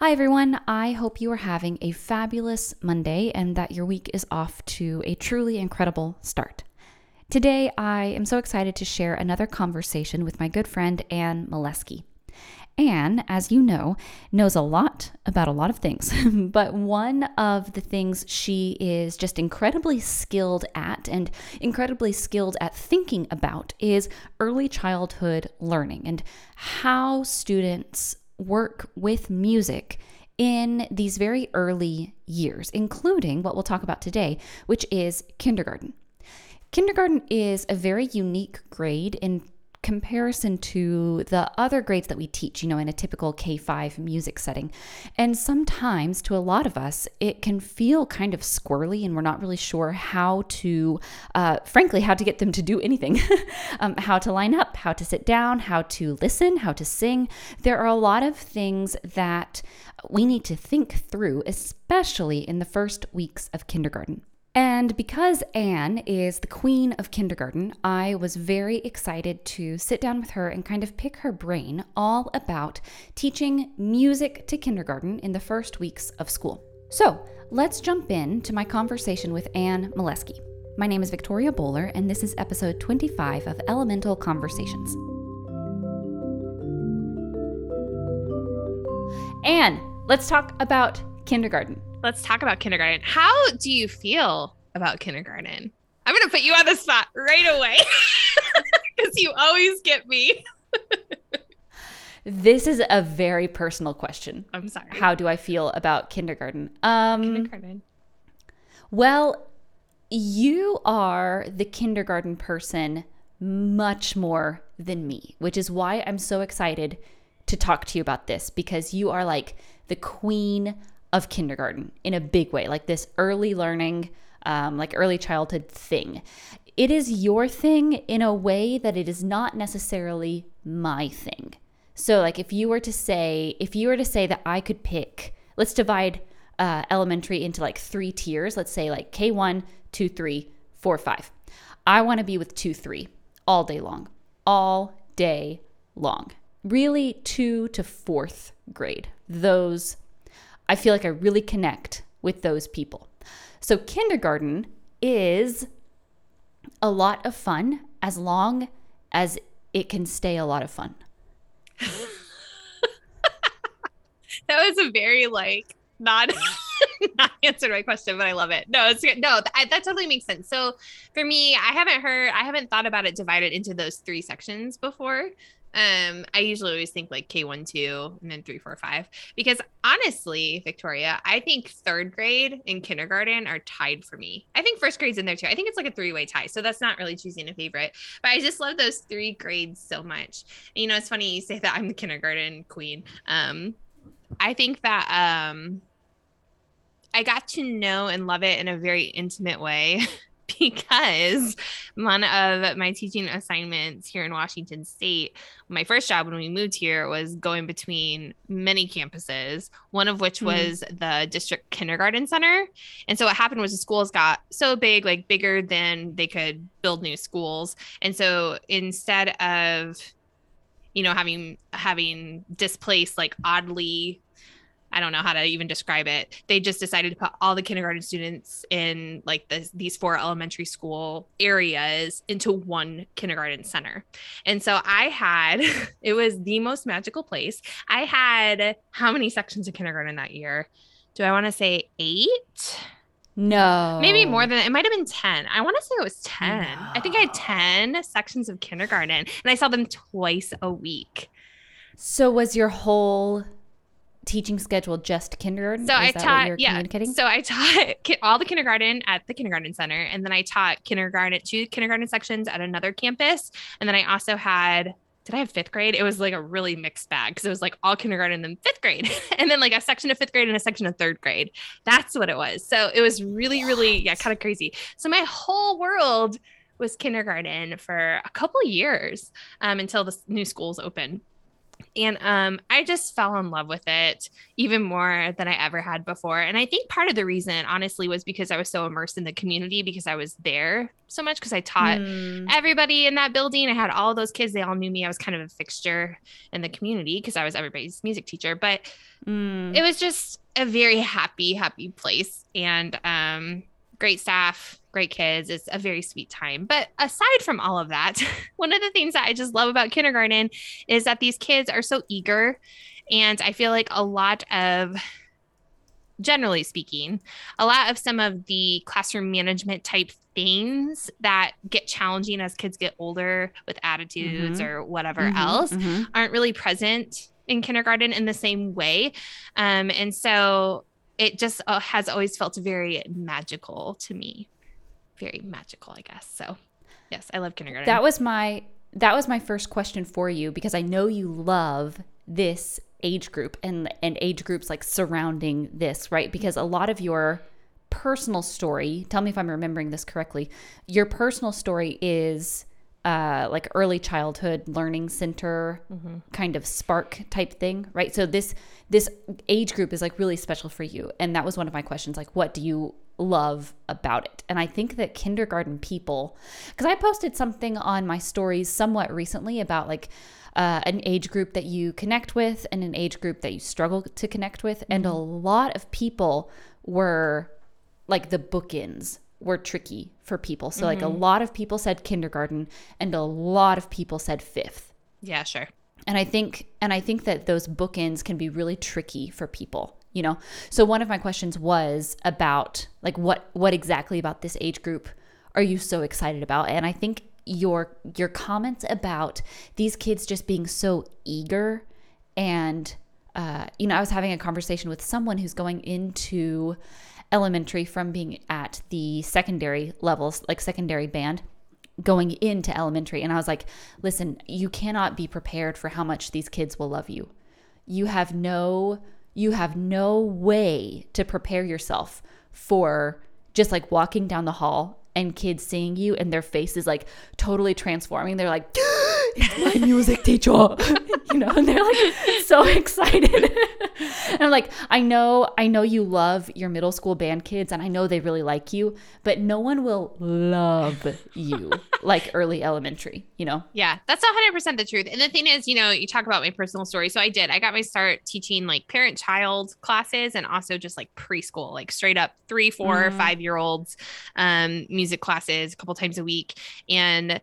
Hi, everyone. I hope you are having a fabulous Monday and that your week is off to a truly incredible start. Today, I am so excited to share another conversation with my good friend Anne Molesky. Anne, as you know, knows a lot about a lot of things, but one of the things she is just incredibly skilled at and incredibly skilled at thinking about is early childhood learning and how students work with music in these very early years, including what we'll talk about today, which is kindergarten. Kindergarten is a very unique grade in comparison to the other grades that we teach, you know, in a typical K 5 music setting. And sometimes, to a lot of us, it can feel kind of squirrely and we're not really sure how to, uh, frankly, how to get them to do anything, um, how to line up, how to sit down, how to listen, how to sing. There are a lot of things that we need to think through, especially in the first weeks of kindergarten. And because Anne is the queen of kindergarten, I was very excited to sit down with her and kind of pick her brain all about teaching music to kindergarten in the first weeks of school. So let's jump in to my conversation with Anne Molesky. My name is Victoria Boler, and this is episode 25 of Elemental Conversations. Anne, let's talk about kindergarten let's talk about kindergarten. How do you feel about kindergarten? I'm going to put you on the spot right away because you always get me. this is a very personal question. I'm sorry. How do I feel about kindergarten? Um, kindergarten. Well, you are the kindergarten person much more than me, which is why I'm so excited to talk to you about this because you are like the queen of kindergarten in a big way, like this early learning, um, like early childhood thing. It is your thing in a way that it is not necessarily my thing. So, like, if you were to say, if you were to say that I could pick, let's divide uh, elementary into like three tiers. Let's say like K1, 2, 3, 4, 5. I want to be with 2, 3 all day long, all day long. Really, two to fourth grade. Those I feel like I really connect with those people. So, kindergarten is a lot of fun as long as it can stay a lot of fun. that was a very like not not answered my question, but I love it. No, it's good. No, that, that totally makes sense. So for me, I haven't heard, I haven't thought about it divided into those three sections before. Um, I usually always think like K1, 2, and then 3, 4, 5. Because honestly, Victoria, I think third grade and kindergarten are tied for me. I think first grade's in there too. I think it's like a three way tie. So that's not really choosing a favorite. But I just love those three grades so much. And, you know, it's funny you say that I'm the kindergarten queen. Um, I think that um I got to know and love it in a very intimate way because one of my teaching assignments here in Washington State, my first job when we moved here was going between many campuses, one of which mm-hmm. was the district kindergarten center. And so what happened was the schools got so big, like bigger than they could build new schools. And so instead of you know having having displaced like oddly I don't know how to even describe it. They just decided to put all the kindergarten students in like this, these four elementary school areas into one kindergarten center. And so I had, it was the most magical place. I had how many sections of kindergarten that year? Do I want to say eight? No. Maybe more than it might have been 10. I want to say it was 10. No. I think I had 10 sections of kindergarten and I saw them twice a week. So was your whole teaching schedule just kindergarten? So Is I taught, yeah. So I taught all the kindergarten at the kindergarten center, and then I taught kindergarten two kindergarten sections at another campus, and then I also had. Did I have fifth grade? It was like a really mixed bag because it was like all kindergarten and then fifth grade, and then like a section of fifth grade and a section of third grade. That's what it was. So it was really, really, yeah, kind of crazy. So my whole world was kindergarten for a couple years um, until the new schools opened. And um, I just fell in love with it even more than I ever had before. And I think part of the reason, honestly, was because I was so immersed in the community because I was there so much because I taught mm. everybody in that building. I had all those kids, they all knew me. I was kind of a fixture in the community because I was everybody's music teacher. But mm. it was just a very happy, happy place. And um, great staff, great kids. It's a very sweet time. But aside from all of that, one of the things that I just love about kindergarten is that these kids are so eager. And I feel like a lot of, generally speaking, a lot of some of the classroom management type things that get challenging as kids get older with attitudes mm-hmm. or whatever mm-hmm, else mm-hmm. aren't really present in kindergarten in the same way. Um, and so it just uh, has always felt very magical to me. Very magical, I guess. So, yes, I love kindergarten. That was my that was my first question for you because I know you love this age group and and age groups like surrounding this, right? Because a lot of your personal story, tell me if I'm remembering this correctly. Your personal story is uh, like early childhood learning center mm-hmm. kind of spark type thing, right? So this this age group is like really special for you, and that was one of my questions. Like, what do you love about it? And I think that kindergarten people, because I posted something on my stories somewhat recently about like. Uh, an age group that you connect with and an age group that you struggle to connect with. And a mm-hmm. lot of people were like the bookends were tricky for people. So, mm-hmm. like, a mm-hmm. lot of people said kindergarten and a lot of people said fifth. Yeah, sure. And I think, and I think that those bookends can be really tricky for people you know so one of my questions was about like what what exactly about this age group are you so excited about and i think your your comments about these kids just being so eager and uh, you know i was having a conversation with someone who's going into elementary from being at the secondary levels, like secondary band, going into elementary. And I was like, listen, you cannot be prepared for how much these kids will love you. You have no you have no way to prepare yourself for just like walking down the hall and kids seeing you and their faces like totally transforming. They're like, it's my music teacher, you know, and they're like so excited. and I'm like, I know, I know you love your middle school band kids and I know they really like you, but no one will love you like early elementary, you know? Yeah, that's 100% the truth. And the thing is, you know, you talk about my personal story. So I did, I got my start teaching like parent child classes and also just like preschool, like straight up three, four, mm. five year olds, um, music classes a couple times a week. And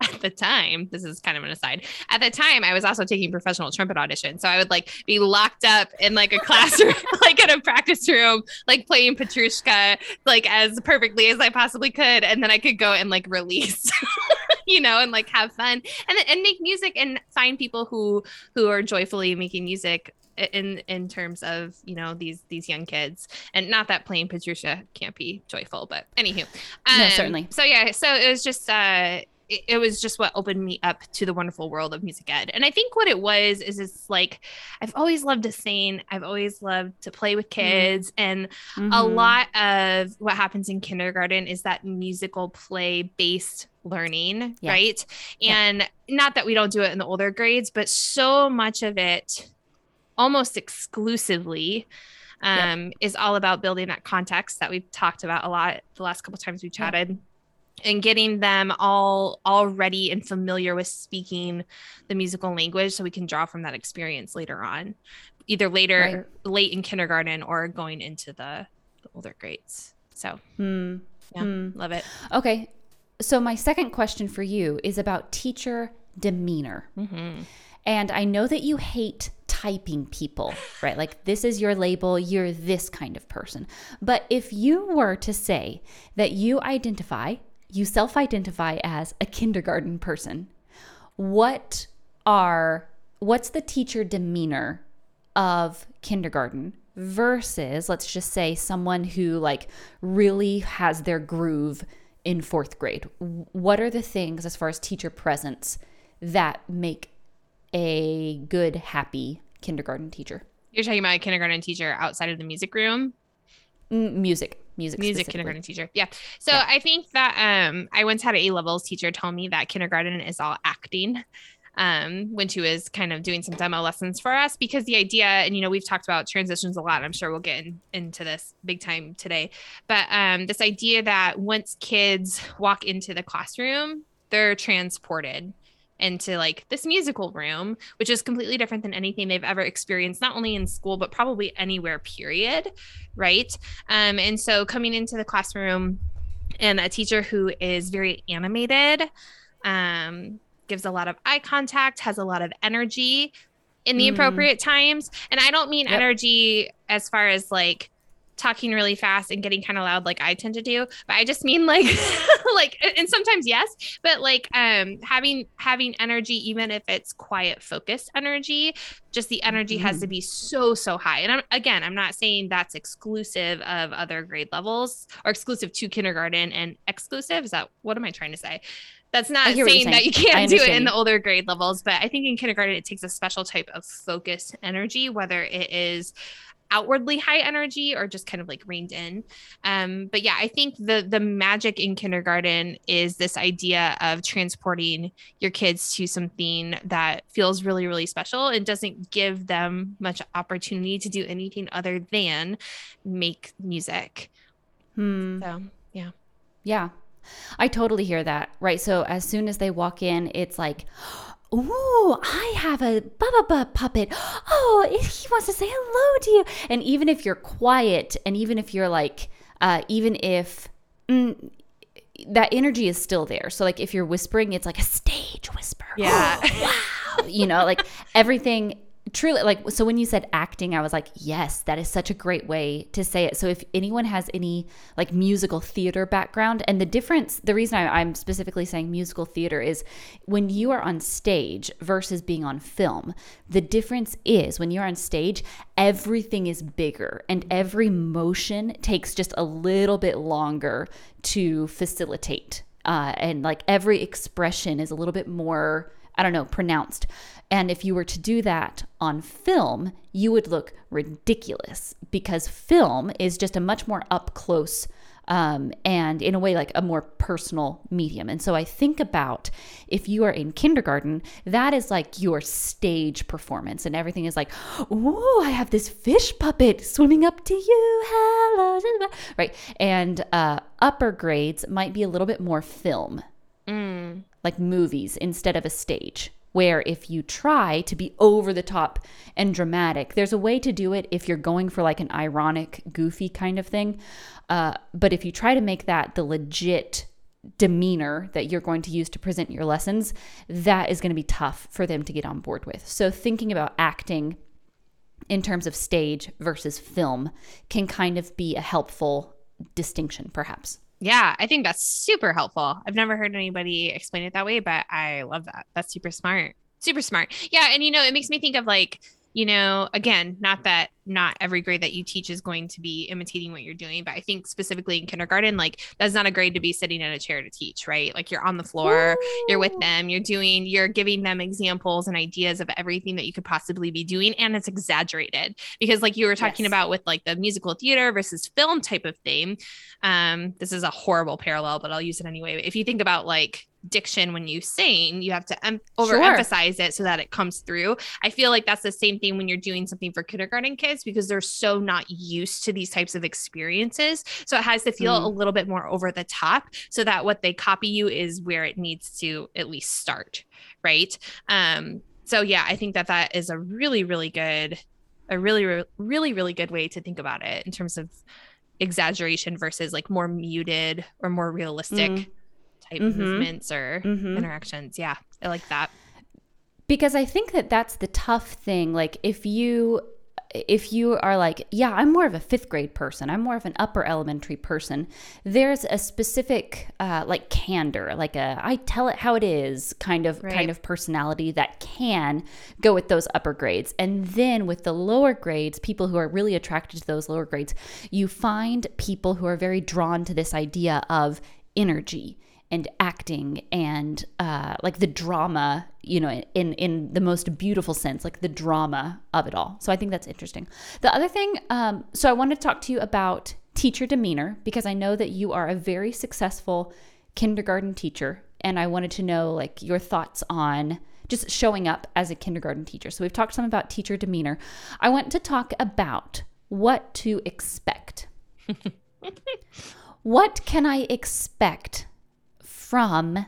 at the time, this is kind of an aside. At the time, I was also taking professional trumpet auditions. So I would like be locked up in like a classroom, like in a practice room, like playing Petrushka, like as perfectly as I possibly could. And then I could go and like release, you know, and like have fun and, and make music and find people who, who are joyfully making music in in terms of you know these these young kids and not that playing Petrushka can't be joyful but anywho um, no certainly so yeah so it was just uh it, it, was just what opened me up to the wonderful world of music ed. And I think what it was is it's like I've always loved to sing. I've always loved to play with mm-hmm. kids. Mm-hmm. And mm-hmm. a lot of what happens in kindergarten is that musical play based learning, yeah. right? And yeah. not that we don't do it in the older grades, but so much of it almost exclusively um, yep. is all about building that context that we've talked about a lot the last couple times we chatted and getting them all already and familiar with speaking the musical language so we can draw from that experience later on either later right. late in kindergarten or going into the, the older grades so mm. yeah mm. love it okay so my second question for you is about teacher demeanor mm-hmm. and i know that you hate typing people, right? Like, this is your label, you're this kind of person. But if you were to say that you identify you self identify as a kindergarten person. What are what's the teacher demeanor of kindergarten versus let's just say someone who like really has their groove in 4th grade. What are the things as far as teacher presence that make a good happy kindergarten teacher? You're talking about a kindergarten teacher outside of the music room? music music music kindergarten teacher yeah so yeah. i think that um i once had a levels teacher tell me that kindergarten is all acting um, when she was kind of doing some demo lessons for us because the idea, and you know, we've talked about transitions a lot. I'm sure we'll get in, into this big time today, but um, this idea that once kids walk into the classroom, they're transported into like this musical room, which is completely different than anything they've ever experienced, not only in school, but probably anywhere, period. Right. Um, and so coming into the classroom and a teacher who is very animated, um, gives a lot of eye contact, has a lot of energy in the mm. appropriate times. And I don't mean yep. energy as far as like talking really fast and getting kind of loud like I tend to do, but I just mean like like and sometimes yes, but like um having having energy even if it's quiet focused energy, just the energy mm-hmm. has to mm-hmm. be so so high. And I'm again, I'm not saying that's exclusive of other grade levels or exclusive to kindergarten and exclusive is that what am I trying to say? That's not saying, saying, that you can't do it in the older grade levels, but I think in kindergarten it takes a special type of focused energy, whether it is outwardly high energy or just kind of like reined in. Um, but yeah, I think the the magic in kindergarten is this idea of transporting your kids to something that feels really really special and doesn't give them much opportunity to do anything other than make music. Hmm. So yeah, yeah, I totally hear that. Right. So as soon as they walk in, it's like Ooh, I have a Bubba puppet. Oh, he wants to say hello to you. And even if you're quiet, and even if you're like, uh, even if mm, that energy is still there. So, like, if you're whispering, it's like a stage whisper. Yeah. Oh, wow. you know, like everything truly like so when you said acting i was like yes that is such a great way to say it so if anyone has any like musical theater background and the difference the reason I, i'm specifically saying musical theater is when you are on stage versus being on film the difference is when you're on stage everything is bigger and every motion takes just a little bit longer to facilitate uh, and like every expression is a little bit more I don't know, pronounced. And if you were to do that on film, you would look ridiculous because film is just a much more up close um, and in a way like a more personal medium. And so I think about if you are in kindergarten, that is like your stage performance, and everything is like, oh, I have this fish puppet swimming up to you, hello, right? And uh, upper grades might be a little bit more film, mm. like movies instead of a stage where if you try to be over the top and dramatic, there's a way to do it if you're going for like an ironic, goofy kind of thing. Uh, but if you try to make that the legit demeanor that you're going to use to present your lessons, that is going to be tough for them to get on board with. So, thinking about acting in terms of stage versus film can kind of be a helpful distinction, perhaps. Yeah, I think that's super helpful. I've never heard anybody explain it that way, but I love that. That's super smart. Super smart. Yeah. And, you know, it makes me think of like, you know, again, not that not every grade that you teach is going to be imitating what you're doing, but I think specifically in kindergarten, like that's not a grade to be sitting in a chair to teach, right? Like you're on the floor, Ooh. you're with them, you're doing, you're giving them examples and ideas of everything that you could possibly be doing. And it's exaggerated because, like you were talking yes. about with like the musical theater versus film type of thing. Um, this is a horrible parallel, but I'll use it anyway. If you think about like diction when you sing you have to em- overemphasize sure. it so that it comes through i feel like that's the same thing when you're doing something for kindergarten kids because they're so not used to these types of experiences so it has to feel mm. a little bit more over the top so that what they copy you is where it needs to at least start right um so yeah i think that that is a really really good a really really really good way to think about it in terms of exaggeration versus like more muted or more realistic mm type mm-hmm. movements or mm-hmm. interactions. Yeah, I like that. Because I think that that's the tough thing. Like if you if you are like, yeah, I'm more of a fifth grade person, I'm more of an upper elementary person, there's a specific uh, like candor, like a I tell it how it is kind of right. kind of personality that can go with those upper grades. And then with the lower grades, people who are really attracted to those lower grades, you find people who are very drawn to this idea of energy and acting and uh, like the drama, you know, in in the most beautiful sense, like the drama of it all. So I think that's interesting. The other thing, um, so I wanted to talk to you about teacher demeanor because I know that you are a very successful kindergarten teacher, and I wanted to know like your thoughts on just showing up as a kindergarten teacher. So we've talked some about teacher demeanor. I want to talk about what to expect. what can I expect from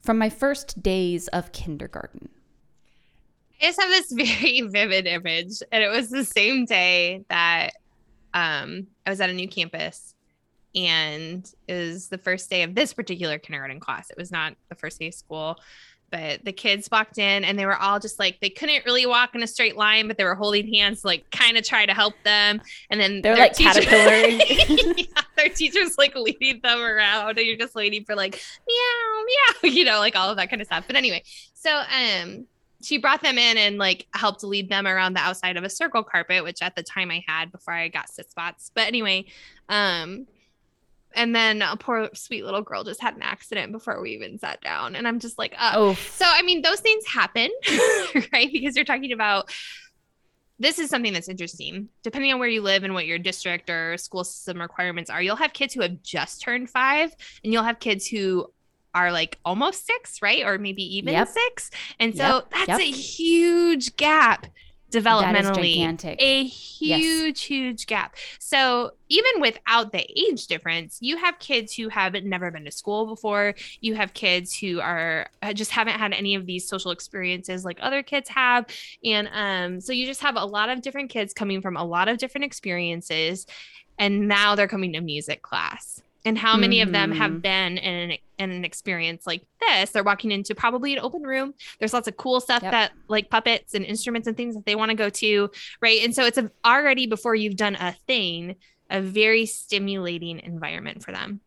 from my first days of kindergarten? I just have this very vivid image, and it was the same day that um, I was at a new campus, and it was the first day of this particular kindergarten class. It was not the first day of school, but the kids walked in, and they were all just like they couldn't really walk in a straight line, but they were holding hands, like kind of try to help them. And then they're like teacher- yeah, their teachers like leading them around, and you're just waiting for like meow meow, you know, like all of that kind of stuff. But anyway, so um she brought them in and like helped lead them around the outside of a circle carpet, which at the time I had before I got sit spots. But anyway, um, and then a poor sweet little girl just had an accident before we even sat down. And I'm just like, uh, oh, so I mean, those things happen, right? Because you're talking about this is something that's interesting. Depending on where you live and what your district or school system requirements are, you'll have kids who have just turned five, and you'll have kids who are like almost six, right? Or maybe even yep. six. And so yep. that's yep. a huge gap developmentally. A huge, yes. huge gap. So even without the age difference, you have kids who have never been to school before. You have kids who are uh, just haven't had any of these social experiences like other kids have. And um, so you just have a lot of different kids coming from a lot of different experiences. And now they're coming to music class and how many mm-hmm. of them have mm-hmm. been in an, in an experience like this they're walking into probably an open room there's lots of cool stuff yep. that like puppets and instruments and things that they want to go to right and so it's a, already before you've done a thing a very stimulating environment for them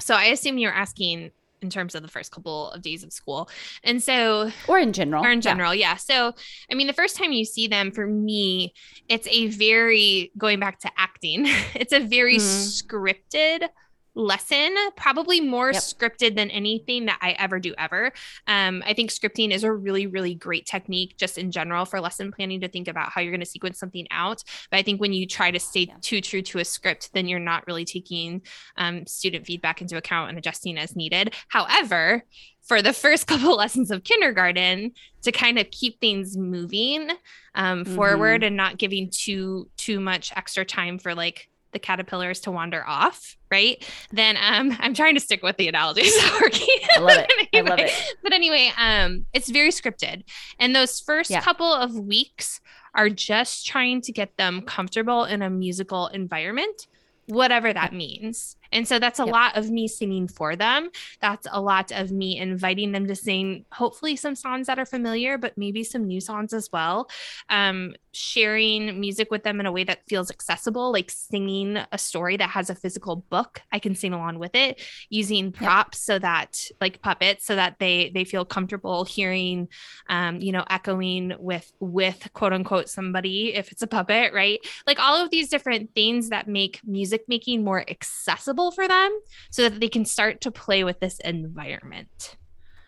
so i assume you're asking in terms of the first couple of days of school. And so, or in general, or in general, yeah. yeah. So, I mean, the first time you see them, for me, it's a very going back to acting. It's a very mm-hmm. scripted lesson, probably more yep. scripted than anything that I ever do ever. Um, I think scripting is a really, really great technique just in general for lesson planning to think about how you're going to sequence something out. But I think when you try to stay yeah. too true to a script, then you're not really taking um, student feedback into account and adjusting as needed. However, for the first couple lessons of kindergarten to kind of keep things moving um, mm-hmm. forward and not giving too too much extra time for like the caterpillars to wander off, right? Then um, I'm trying to stick with the analogies that. I love it. anyway, I love it. But anyway, um, it's very scripted, and those first yeah. couple of weeks are just trying to get them comfortable in a musical environment, whatever that means. And so that's a yep. lot of me singing for them. That's a lot of me inviting them to sing, hopefully, some songs that are familiar, but maybe some new songs as well. Um, sharing music with them in a way that feels accessible, like singing a story that has a physical book. I can sing along with it using props yep. so that, like puppets, so that they they feel comfortable hearing, um, you know, echoing with with quote unquote somebody if it's a puppet, right? Like all of these different things that make music making more accessible for them so that they can start to play with this environment.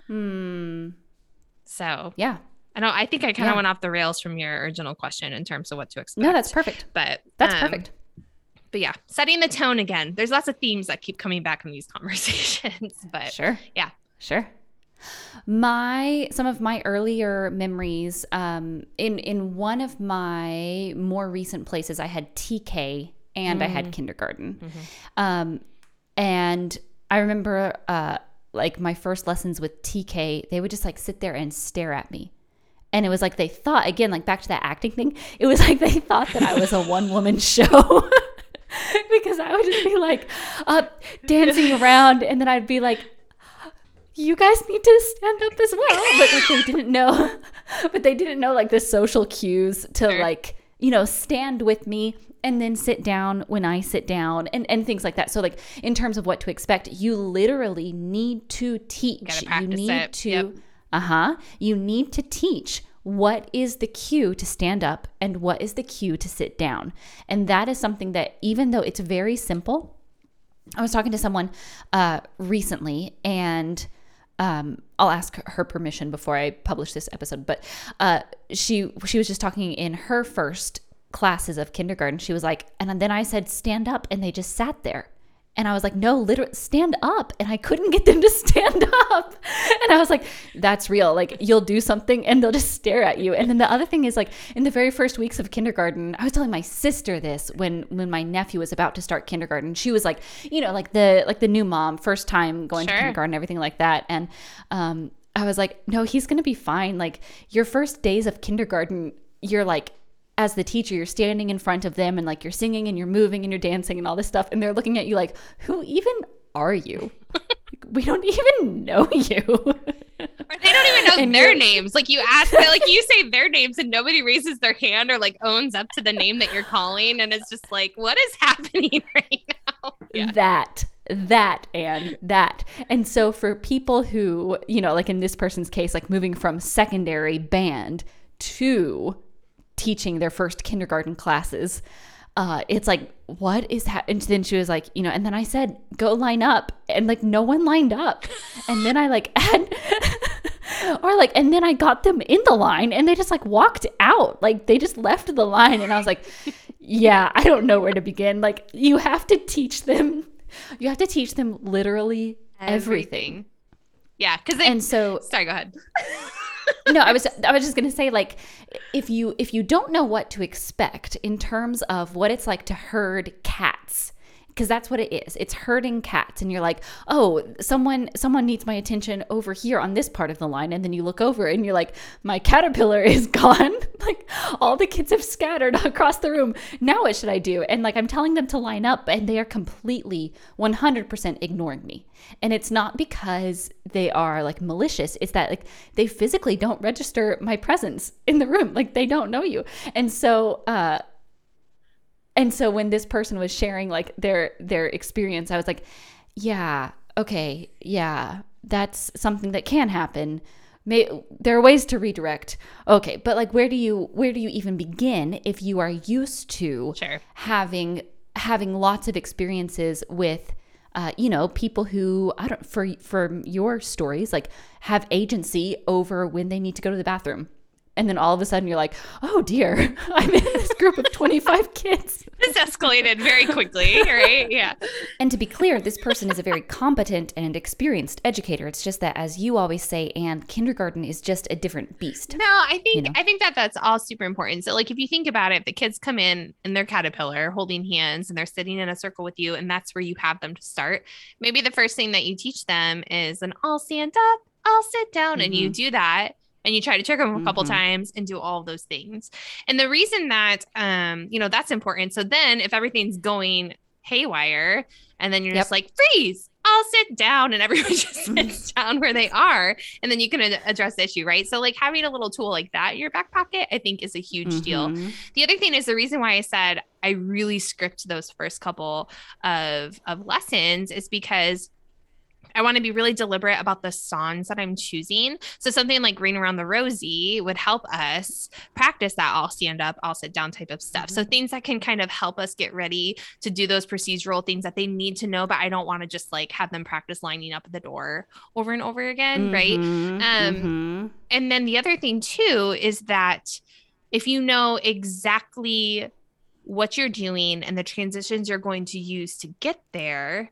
Hmm. So, yeah. I know I think I kind of yeah. went off the rails from your original question in terms of what to expect. No, that's perfect. But that's um, perfect. But yeah, setting the tone again. There's lots of themes that keep coming back in these conversations. But sure. Yeah. Sure. My some of my earlier memories um, in in one of my more recent places, I had TK and mm. I had mm. kindergarten. Mm-hmm. Um, and I remember uh, like my first lessons with TK, they would just like sit there and stare at me. And it was like they thought, again, like back to that acting thing, it was like they thought that I was a one woman show. because I would just be like uh, dancing around and then I'd be like, you guys need to stand up as well. But like they didn't know, but they didn't know like the social cues to like, you know, stand with me and then sit down when I sit down and, and things like that. So like in terms of what to expect, you literally need to teach. You, you need it. to yep. uh-huh. You need to teach what is the cue to stand up and what is the cue to sit down. And that is something that even though it's very simple, I was talking to someone uh, recently and um, I'll ask her permission before I publish this episode, but uh, she she was just talking in her first classes of kindergarten, she was like, and then I said, stand up. And they just sat there. And I was like, no, literally stand up. And I couldn't get them to stand up. And I was like, that's real. Like, you'll do something and they'll just stare at you. And then the other thing is, like, in the very first weeks of kindergarten, I was telling my sister this when when my nephew was about to start kindergarten. She was like, you know, like the like the new mom, first time going sure. to kindergarten, everything like that. And um, I was like, no, he's gonna be fine. Like your first days of kindergarten, you're like as the teacher, you're standing in front of them and like you're singing and you're moving and you're dancing and all this stuff. And they're looking at you like, who even are you? we don't even know you. or they don't even know and their names. Like you ask, like you say their names and nobody raises their hand or like owns up to the name that you're calling. And it's just like, what is happening right now? Yeah. That that and that. And so for people who, you know, like in this person's case, like moving from secondary band to teaching their first kindergarten classes. Uh, it's like, what is happening? And then she was like, you know, and then I said, go line up. And like, no one lined up. And then I like had, or like, and then I got them in the line and they just like walked out. Like, they just left the line. And I was like, yeah, I don't know where to begin. Like, you have to teach them, you have to teach them literally everything. everything. Yeah. Cause they, and so, sorry, go ahead no, I was I was just gonna say like if you if you don't know what to expect in terms of what it's like to herd cats because that's what it is. It's herding cats and you're like, "Oh, someone someone needs my attention over here on this part of the line." And then you look over and you're like, "My caterpillar is gone." like all the kids have scattered across the room. Now what should I do? And like I'm telling them to line up and they are completely 100% ignoring me. And it's not because they are like malicious. It's that like they physically don't register my presence in the room. Like they don't know you. And so uh and so when this person was sharing like their their experience, I was like, yeah, okay, yeah, that's something that can happen. May, there are ways to redirect. Okay, but like where do you where do you even begin if you are used to sure. having having lots of experiences with uh, you know people who I don't for for your stories like have agency over when they need to go to the bathroom and then all of a sudden you're like, oh dear, I'm in this group of 25 kids. This escalated very quickly, right? Yeah. And to be clear, this person is a very competent and experienced educator. It's just that, as you always say, and kindergarten is just a different beast. No, I think you know? I think that that's all super important. So, like, if you think about it, the kids come in in their caterpillar holding hands and they're sitting in a circle with you, and that's where you have them to start, maybe the first thing that you teach them is an "I'll stand up, I'll sit down," mm-hmm. and you mm-hmm. do that and you try to trick them a couple mm-hmm. times and do all those things. And the reason that um, you know, that's important. So then if everything's going haywire and then you're yep. just like freeze I'll sit down and everyone just sits down where they are and then you can address the issue right so like having a little tool like that in your back pocket i think is a huge mm-hmm. deal the other thing is the reason why i said i really script those first couple of of lessons is because I want to be really deliberate about the songs that I'm choosing. So something like Ring Around the Rosie would help us practice that I'll stand up, I'll sit down type of stuff. Mm-hmm. So things that can kind of help us get ready to do those procedural things that they need to know, but I don't want to just like have them practice lining up at the door over and over again, mm-hmm. right? Um mm-hmm. and then the other thing too is that if you know exactly what you're doing and the transitions you're going to use to get there,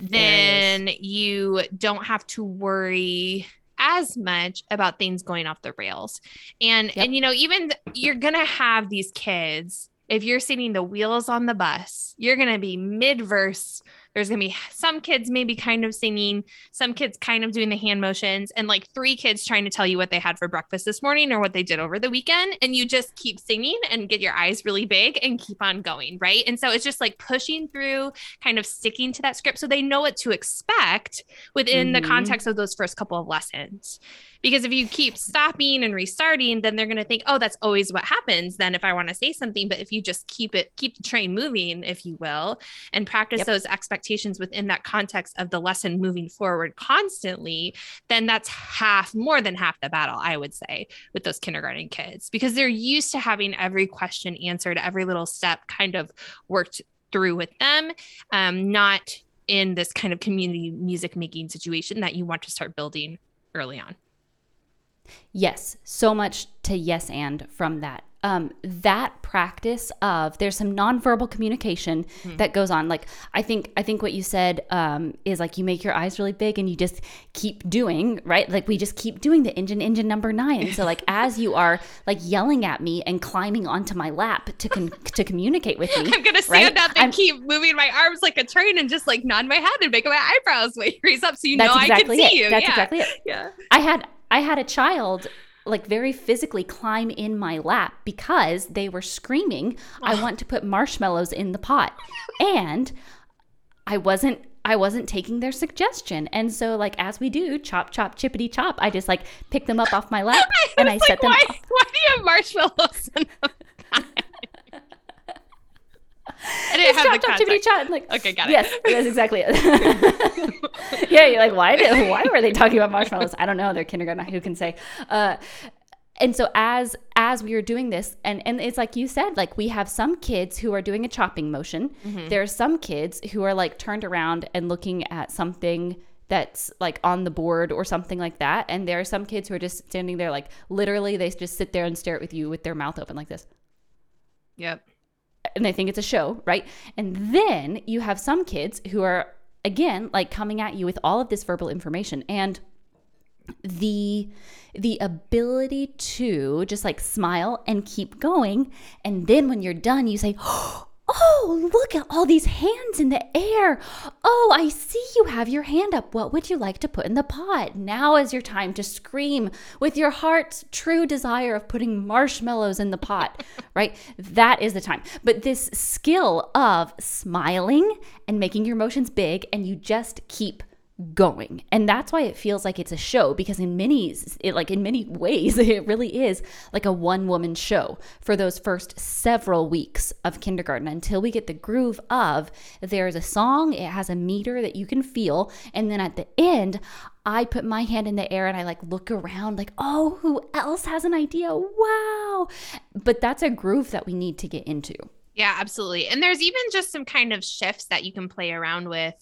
then you don't have to worry as much about things going off the rails. And yep. and you know, even th- you're going to have these kids if you're sitting the wheels on the bus, you're going to be mid verse there's going to be some kids maybe kind of singing, some kids kind of doing the hand motions, and like three kids trying to tell you what they had for breakfast this morning or what they did over the weekend. And you just keep singing and get your eyes really big and keep on going. Right. And so it's just like pushing through, kind of sticking to that script so they know what to expect within mm-hmm. the context of those first couple of lessons. Because if you keep stopping and restarting, then they're going to think, oh, that's always what happens. Then if I want to say something, but if you just keep it, keep the train moving, if you will, and practice yep. those expectations within that context of the lesson moving forward constantly, then that's half, more than half the battle, I would say, with those kindergarten kids, because they're used to having every question answered, every little step kind of worked through with them, um, not in this kind of community music making situation that you want to start building early on. Yes, so much to yes and from that. um, that practice of there's some nonverbal communication mm-hmm. that goes on. Like I think I think what you said um, is like you make your eyes really big and you just keep doing right. Like we just keep doing the engine engine number nine. So like as you are like yelling at me and climbing onto my lap to con- to communicate with me, I'm gonna stand right? up and I'm, keep moving my arms like a train and just like nod my head and make my eyebrows raise up so you know exactly I can see you. That's yeah. exactly it. Yeah. I had I had a child like very physically climb in my lap because they were screaming, I want to put marshmallows in the pot. and I wasn't I wasn't taking their suggestion. And so like as we do, chop chop chippity chop, I just like pick them up off my lap and I like, set them why, why do you have marshmallows in the? I didn't have chop, the chop, chop, like, okay, got it. Yes, that's exactly it. yeah, you're like, why did, why were they talking about marshmallows? I don't know. They're kindergarten. Who can say? Uh, and so as as we were doing this and and it's like you said like we have some kids who are doing a chopping motion mm-hmm. there are some kids who are like turned around and looking at something that's like on the board or something like that and there are some kids who are just standing there like literally they just sit there and stare at with you with their mouth open like this yep and they think it's a show, right? And then you have some kids who are again like coming at you with all of this verbal information and the the ability to just like smile and keep going and then when you're done you say oh, Oh, look at all these hands in the air. Oh, I see you have your hand up. What would you like to put in the pot? Now is your time to scream with your heart's true desire of putting marshmallows in the pot, right? That is the time. But this skill of smiling and making your emotions big, and you just keep going. And that's why it feels like it's a show because in many it, like in many ways it really is like a one woman show for those first several weeks of kindergarten. Until we get the groove of there's a song it has a meter that you can feel and then at the end I put my hand in the air and I like look around like oh who else has an idea? Wow! But that's a groove that we need to get into. Yeah absolutely. And there's even just some kind of shifts that you can play around with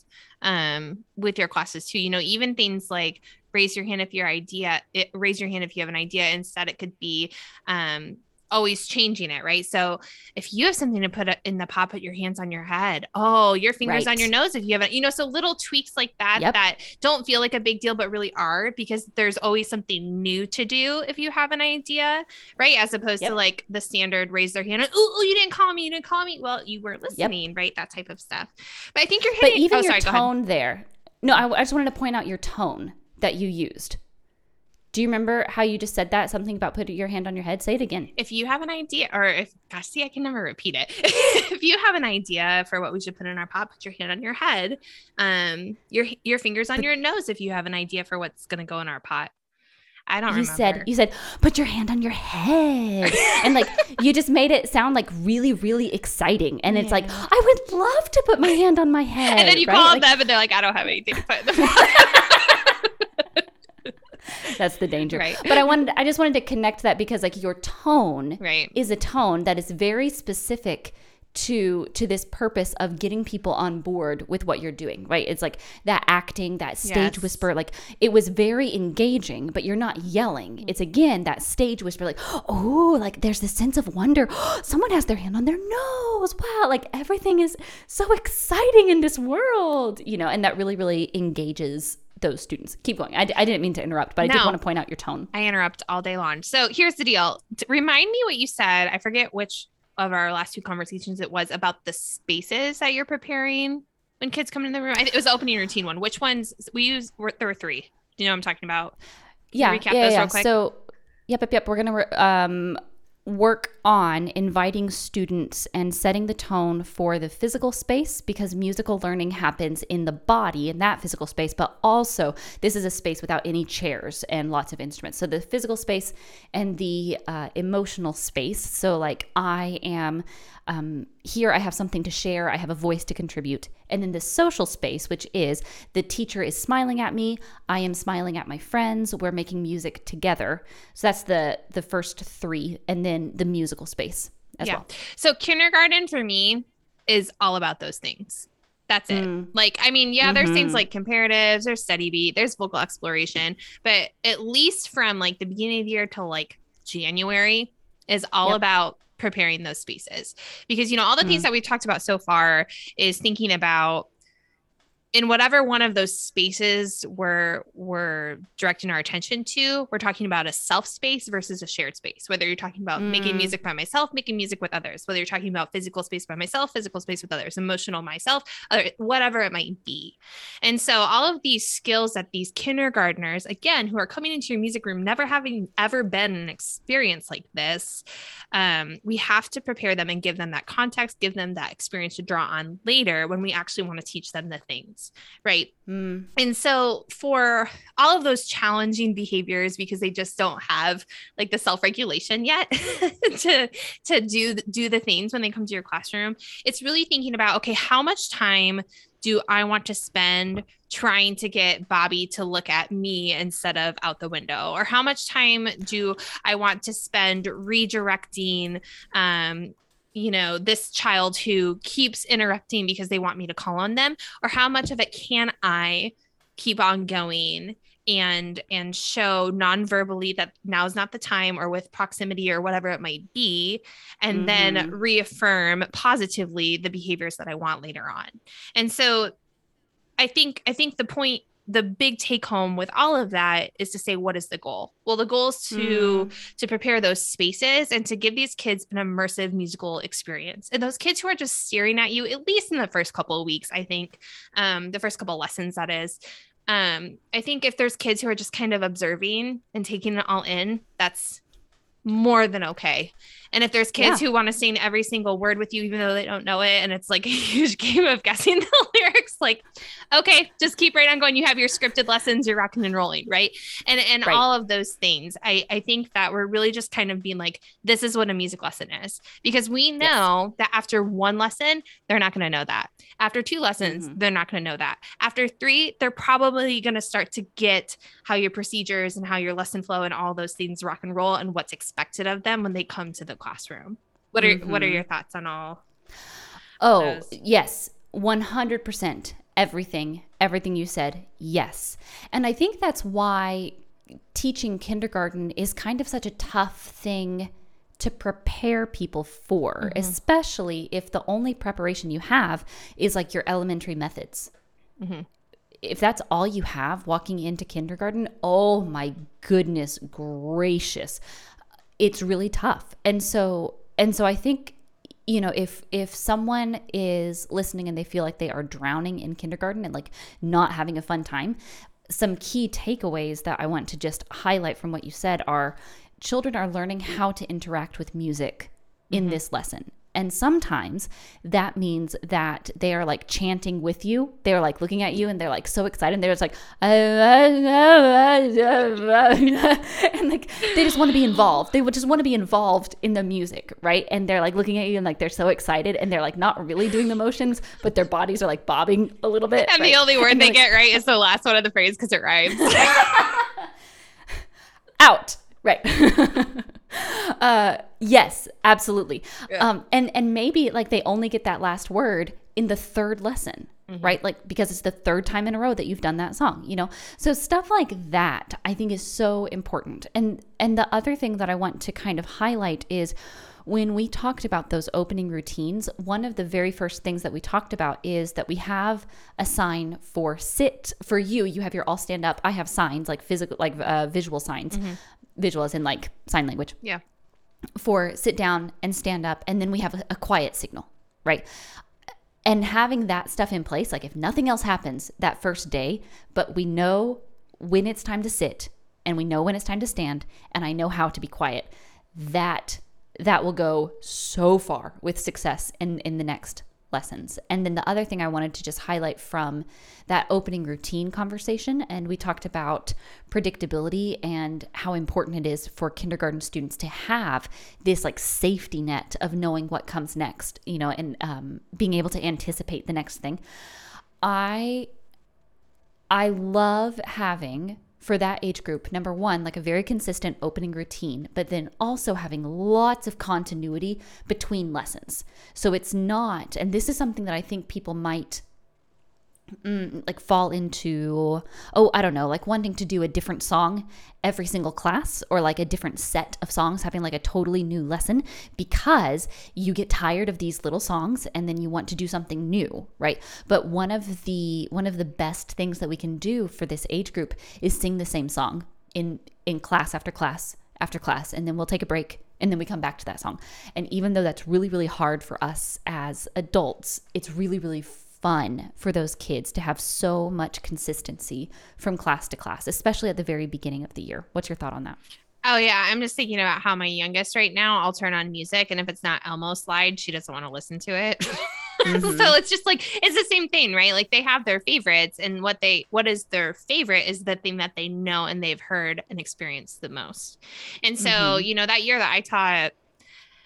um, with your classes too. You know, even things like raise your hand if your idea, it, raise your hand if you have an idea. Instead, it could be um, always changing it, right? So if you have something to put in the pot, put your hands on your head. Oh, your fingers right. on your nose if you haven't, you know, so little tweaks like that yep. that don't feel like a big deal, but really are because there's always something new to do if you have an idea, right? As opposed yep. to like the standard raise their hand, oh, you didn't call me, you didn't call me. Well, you weren't listening, yep. right? That type of stuff. But I think you're hitting, but even oh, your sorry, tone there. No, I, I just wanted to point out your tone that you used do you remember how you just said that? Something about putting your hand on your head? Say it again. If you have an idea, or if, gosh, see, I can never repeat it. if you have an idea for what we should put in our pot, put your hand on your head. Um, your your fingers on but, your nose if you have an idea for what's going to go in our pot. I don't. You remember. said you said put your hand on your head, and like you just made it sound like really, really exciting. And yeah. it's like I would love to put my hand on my head. And then you right? call like, them, and they're like, I don't have anything to put in the pot. That's the danger. Right. But I wanted I just wanted to connect that because like your tone right. is a tone that is very specific to to this purpose of getting people on board with what you're doing right it's like that acting that stage yes. whisper like it was very engaging but you're not yelling it's again that stage whisper like oh like there's this sense of wonder someone has their hand on their nose wow like everything is so exciting in this world you know and that really really engages those students. Keep going. I, I didn't mean to interrupt, but I no, did want to point out your tone. I interrupt all day long. So here's the deal. remind me what you said. I forget which of our last two conversations it was about the spaces that you're preparing when kids come in the room. it was the opening routine one. Which ones we use? There were three. Do you know what I'm talking about? Can yeah. yeah, yeah. So, yep, yep, yep. We're gonna um work on inviting students and setting the tone for the physical space because musical learning happens in the body in that physical space, but also this is a space without any chairs and lots of instruments. So the physical space and the uh, emotional space. So, like, I am um, here I have something to share, I have a voice to contribute. And then the social space, which is the teacher is smiling at me, I am smiling at my friends, we're making music together. So that's the the first three, and then the musical space as yeah. well. So kindergarten for me is all about those things. That's it. Mm. Like, I mean, yeah, mm-hmm. there's things mm-hmm. like comparatives, there's steady beat, there's vocal exploration, but at least from like the beginning of the year till like January, is all Yep. about preparing those spaces because you know all the Mm. things that we've talked about so far is thinking about in whatever one of those spaces we're we're directing our attention to we're talking about a self space versus a shared space. Whether you're talking about making Mm. music by myself making music with others. Whether you're talking about physical space by myself physical space with others. Emotional myself other, whatever it might be. And so all of these skills that these kindergartners again who are coming into your music room never having ever been an experience like this um, we have to prepare them and give them that context give them that experience to draw on later when we actually want to teach them the things right Mm. and so for all of those challenging behaviors because they just don't have like the self-regulation yet to to do do the things when they come to your classroom, it's really thinking about okay, how much time do I want to spend trying to get Bobby to look at me instead of out the window? Or how much time do I want to spend redirecting um you know this child who keeps interrupting because they want me to call on them or how much of it can i keep on going and and show non-verbally that now's not the time or with proximity or whatever it might be and then Mhm. reaffirm positively the behaviors that i want later on and so i think i think the point the big take home with all of that is to say what is the goal well the goal is to to prepare those spaces and to give these kids an immersive musical experience. And those kids who are just staring at you, at least in the first couple of weeks, I think, um, the first couple of lessons, that is. Um, I think if there's kids who are just kind of observing and taking it all in, that's more than okay. And if there's kids who want to sing every single word with you, even though they don't know it, and it's like a huge game of guessing the lyrics, like, okay, just keep right on going. You have your scripted lessons, you're rocking and rolling, right? And and Right. all of those things. I I think that we're really just kind of being like, this is what a music lesson is, because we know that after one lesson, they're not going to know that. After two lessons, Mhm. they're not going to know that. After three, they're probably going to start to get how your procedures and how your lesson flow and all those things rock and roll and what's expected of them when they come to the classroom. What are what are Mhm. your thoughts on all? Oh, those. yes. 100%. Everything, everything you said, yes. And I think that's why teaching kindergarten is kind of such a tough thing to prepare people for, especially if the only preparation you have is like your elementary methods. Mhm. If that's all you have walking into kindergarten, oh my goodness gracious. It's really tough. And so and so I think you know if if someone is listening and they feel like they are drowning in kindergarten and like not having a fun time some key takeaways that i want to just highlight from what you said are children are learning how to interact with music in mm-hmm. this lesson and sometimes that means that they are like chanting with you. They're like looking at you and they're like so excited. And They're just like, and like they just want to be involved. They would just want to be involved in the music, right? And they're like looking at you and like they're so excited and they're like not really doing the motions, but their bodies are like bobbing a little bit. And right? the only word And they they're get right is the last one of the phrase because it rhymes. out right uh yes absolutely. Yeah. um and and maybe like they only get that last word in the third lesson right? Like because it's the third time in a row that you've done that song you know? So stuff like that i think is so important. And and the other thing that i want to kind of highlight is when we talked about those opening routines, one of the very first things that we talked about is that we have a sign for sit. For you, you have your all stand up. I have signs like physical, like uh, visual signs, visual as in like sign language yeah. for sit down and stand up. And then we have a, a quiet signal, right? And having that stuff in place, like if nothing else happens that first day, but we know when it's time to sit and we know when it's time to stand, and I know how to be quiet, that that will go so far with success in in the next lessons. And then the other thing I wanted to just highlight from that opening routine conversation and we talked about predictability and how important it is for kindergarten students to have this like safety net of knowing what comes next, you know, and um, being able to anticipate the next thing. I I love having for that age group, number one, like a very consistent opening routine, but then also having lots of continuity between lessons. So it's not, and this is something that I think people might mm, like fall into oh i don't know like wanting to do a different song every single class or like a different set of songs having like a totally new lesson because you get tired of these little songs and then you want to do something new right? But one of the one of the best things that we can do for this age group is sing the same song in in class after class after class and then we'll take a break and then we come back to that song. And even though that's really really hard for us as adults it's really really fun for those kids to have so much consistency from class to class, especially at the very beginning of the year. What's your thought on that? Oh yeah, I'm just thinking about how my youngest right now, I'll turn on music and if it's not Elmo slide, she doesn't want to listen to it. Mm-hmm. so it's just like it's the same thing, right? Like they have their favorites and what they what is their favorite is the thing that they know and they've heard and experienced the most. And so, mm-hmm. you know, that year that I taught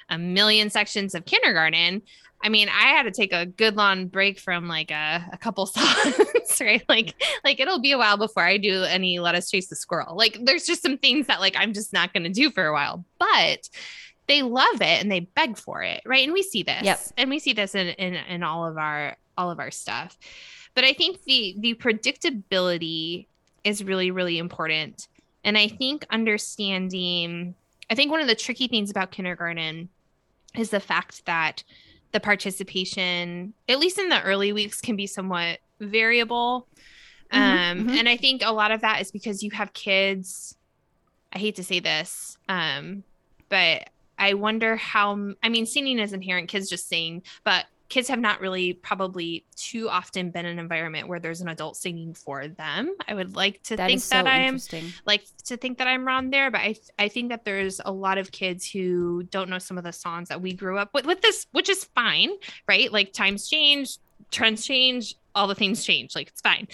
a million sections of kindergarten, I mean, I had to take a good long break from like a, a couple songs, right? Like, like it'll be a while before I do any "Let Us Chase the Squirrel." Like, there's just some things that like I'm just not going to do for a while, but they love it and they beg for it, right? And we see this, yep. and we see this in, in in all of our all of our stuff. But I think the the predictability is really really important, and I think understanding. I think one of the tricky things about kindergarten is the fact that the participation, at least in the early weeks, can be somewhat variable. Mm-hmm, um, mm-hmm. And I think a lot of that is because you have kids. I hate to say this, um, but I wonder how. I mean, singing is inherent. Kids just sing, but kids have not really probably too often been in an environment where there's an adult singing for them. I would like to that think that I'm like to think that I'm wrong there, but I I think that there's a lot of kids who don't know some of the songs that we grew up with with this, which is fine, right? Like times change, trends change, all the things change, like it's fine.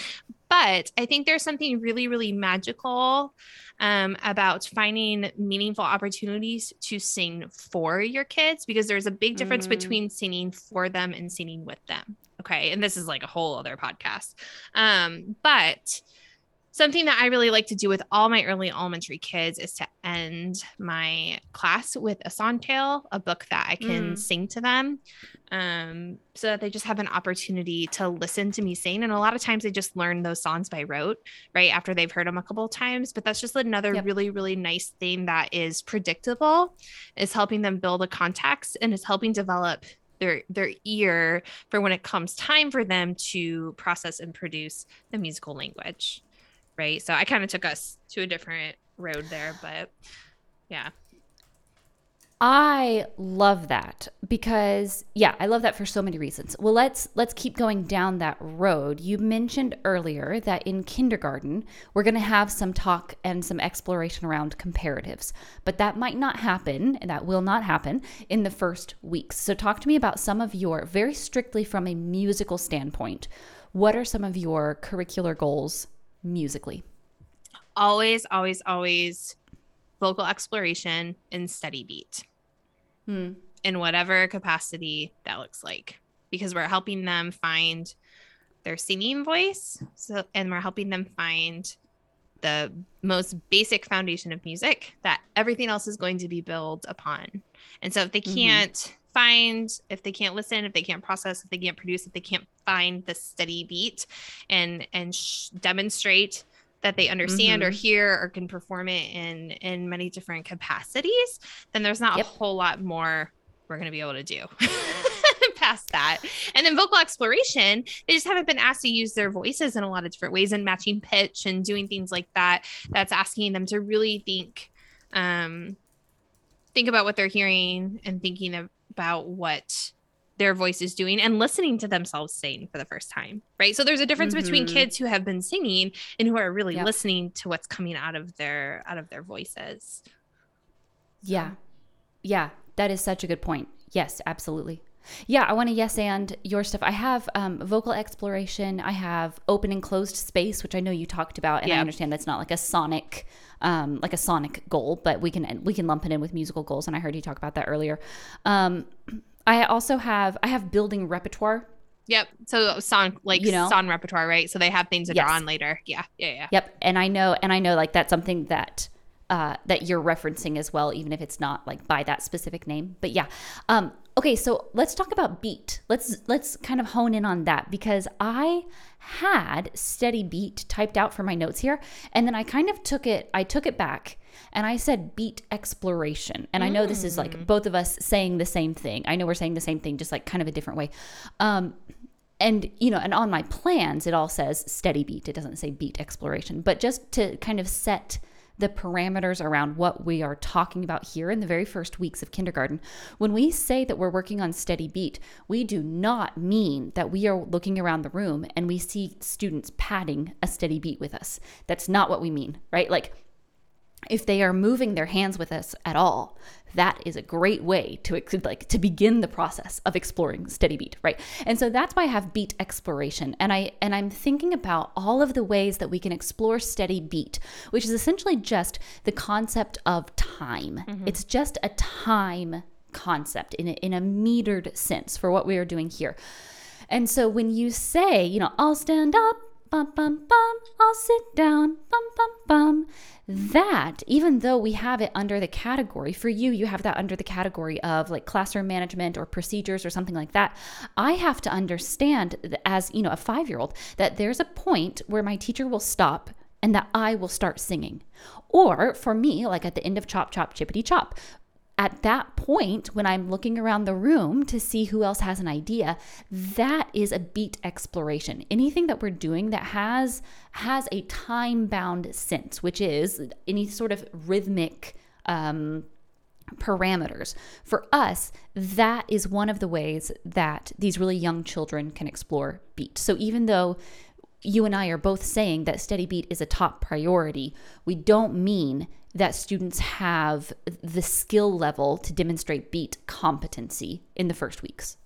But I think there's something really, really magical um, about finding meaningful opportunities to sing for your kids because there's a big difference mm. between singing for them and singing with them. Okay. And this is like a whole other podcast. Um, but something that I really like to do with all my early elementary kids is to end my class with a song tale, a book that I can mm. sing to them um, so that they just have an opportunity to listen to me sing. And a lot of times they just learn those songs by rote, right? After they've heard them a couple of times. But that's just another yep. really, really nice thing that is predictable, is helping them build a context and is helping develop their their ear for when it comes time for them to process and produce the musical language. Right. So I kind of took us to a different road there, but yeah. I love that because yeah, I love that for so many reasons. Well, let's let's keep going down that road. You mentioned earlier that in kindergarten, we're going to have some talk and some exploration around comparatives. But that might not happen, and that will not happen in the first weeks. So talk to me about some of your very strictly from a musical standpoint. What are some of your curricular goals musically? Always, always, always vocal exploration and steady beat hmm. in whatever capacity that looks like because we're helping them find their singing voice so and we're helping them find the most basic foundation of music that everything else is going to be built upon and so if they mm-hmm. can't mm-hmm. Find if they can't listen if they can't process if they can't produce if they can't find the steady beat and and sh- demonstrate that they understand mm-hmm. or hear or can perform it in in many different capacities then there's not yep. a whole lot more we're going to be able to do past that and then vocal exploration they just haven't been asked to use their voices in a lot of different ways and matching pitch and doing things like that that's asking them to really think um think about what they're hearing and thinking about what their voice is doing and listening to themselves sing for the first time right so there's a difference mm-hmm. between kids who have been singing and who are really yep. listening to what's coming out of their out of their voices yeah yeah that is such a good point yes absolutely yeah, I want to yes and your stuff. I have um, vocal exploration. I have open and closed space, which I know you talked about, and I understand that's not like a sonic, um, like a sonic goal, but we can we can lump it in with musical goals. And I heard you talk about that earlier. Um, I also have I have building repertoire. Yep. So song like you know? song repertoire, right? So they have things that yes. are on later. Yeah. Yeah. Yeah. Yep. And I know and I know like that's something that uh, that you're referencing as well, even if it's not like by that specific name. But yeah, um, okay. So let's talk about beat. Let's let's kind of hone in on that because I had steady beat typed out for my notes here, and then I kind of took it. I took it back and I said beat exploration. And I know this is like Mm. both of us saying the same thing. I know we're saying the same thing, just like kind of a different way. Um, and you know, and on my plans, it all says steady beat. It doesn't say beat exploration, but just to kind of set the parameters around what we are talking about here in the very first weeks of kindergarten. When we say that we're working on steady beat, we do not mean that we are looking around the room and we see students padding a steady beat with us. That's not what we mean, right? Like if they are moving their hands with us at all that is a great way to like to begin the process of exploring steady beat right? And so that's why i have beat exploration. And i and i'm thinking about all of the ways that we can explore steady beat which is essentially just the concept of time. Mm-hmm. It's just a time concept in a, in a metered sense for what we are doing here. And so when you say, you know, I'll stand up, bum, bum, bum, I'll sit down, bum, bum, bum, that, even though we have it under the category, for you, you have that under the category of like classroom management or procedures or something like that. I have to understand as, you know, a five year old that there's a point where my teacher will stop and that I will start singing. Or for me, like at the end of Chop Chop Chippity Chop, at that point, when I'm looking around the room to see who else has an idea, that is a beat exploration. Anything that we're doing that has has a time bound sense, which is any sort of rhythmic um, parameters. For us, that is one of the ways that these really young children can explore beat. So even though you and I are both saying that steady beat is a top priority, we don't mean that students have the skill level to demonstrate beat competency in the first weeks.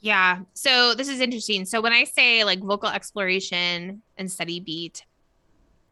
Yeah. So this is interesting. So when I say like vocal exploration and steady beat,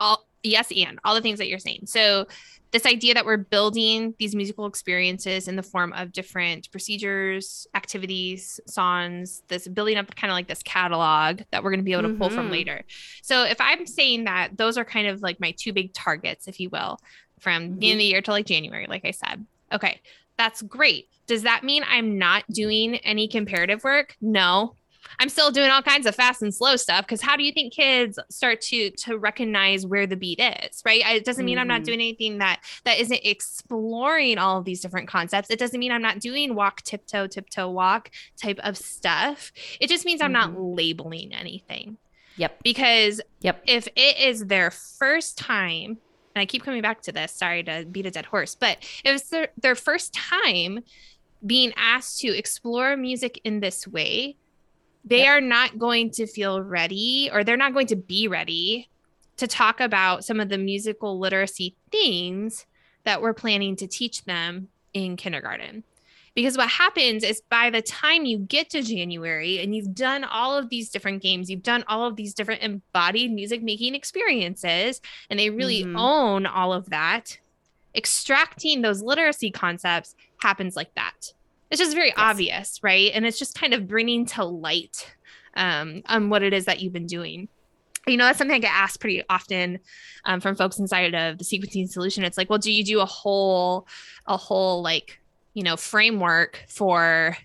all yes, and all the things that you're saying. So this idea that we're building these musical experiences in the form of different procedures, activities, songs, this building up kind of like this catalog that we're going to be able to pull from Mhm. later. So if I'm saying that those are kind of like my two big targets, if you will, from the end of the year to like January, like I said. Okay, that's great. Does that mean I'm not doing any comparative work? No. I'm still doing all kinds of fast and slow stuff because how do you think kids start to to recognize where the beat is, right? It doesn't mean I'm not Mhm. doing anything that that isn't exploring all of these different concepts. It doesn't mean I'm not doing walk tiptoe tiptoe walk type of stuff. It just means I'm not labeling anything Yep. because Yep. if it is their first time and i keep coming back to this sorry to beat a dead horse but it was their, their first time being asked to explore music in this way they Yep. are not going to feel ready or they're not going to be ready to talk about some of the musical literacy things that we're planning to teach them in kindergarten because what happens is by the time you get to January and you've done all of these different games, you've done all of these different embodied music making experiences, and they really Mhm. own all of that, extracting those literacy concepts happens like that. It's just very obvious, right? And it's just kind of bringing to light um, on what it is that you've been doing. You know, that's something I get asked pretty often um, from folks inside of the sequencing solution. It's like, well, do you do a whole, a whole like you know framework for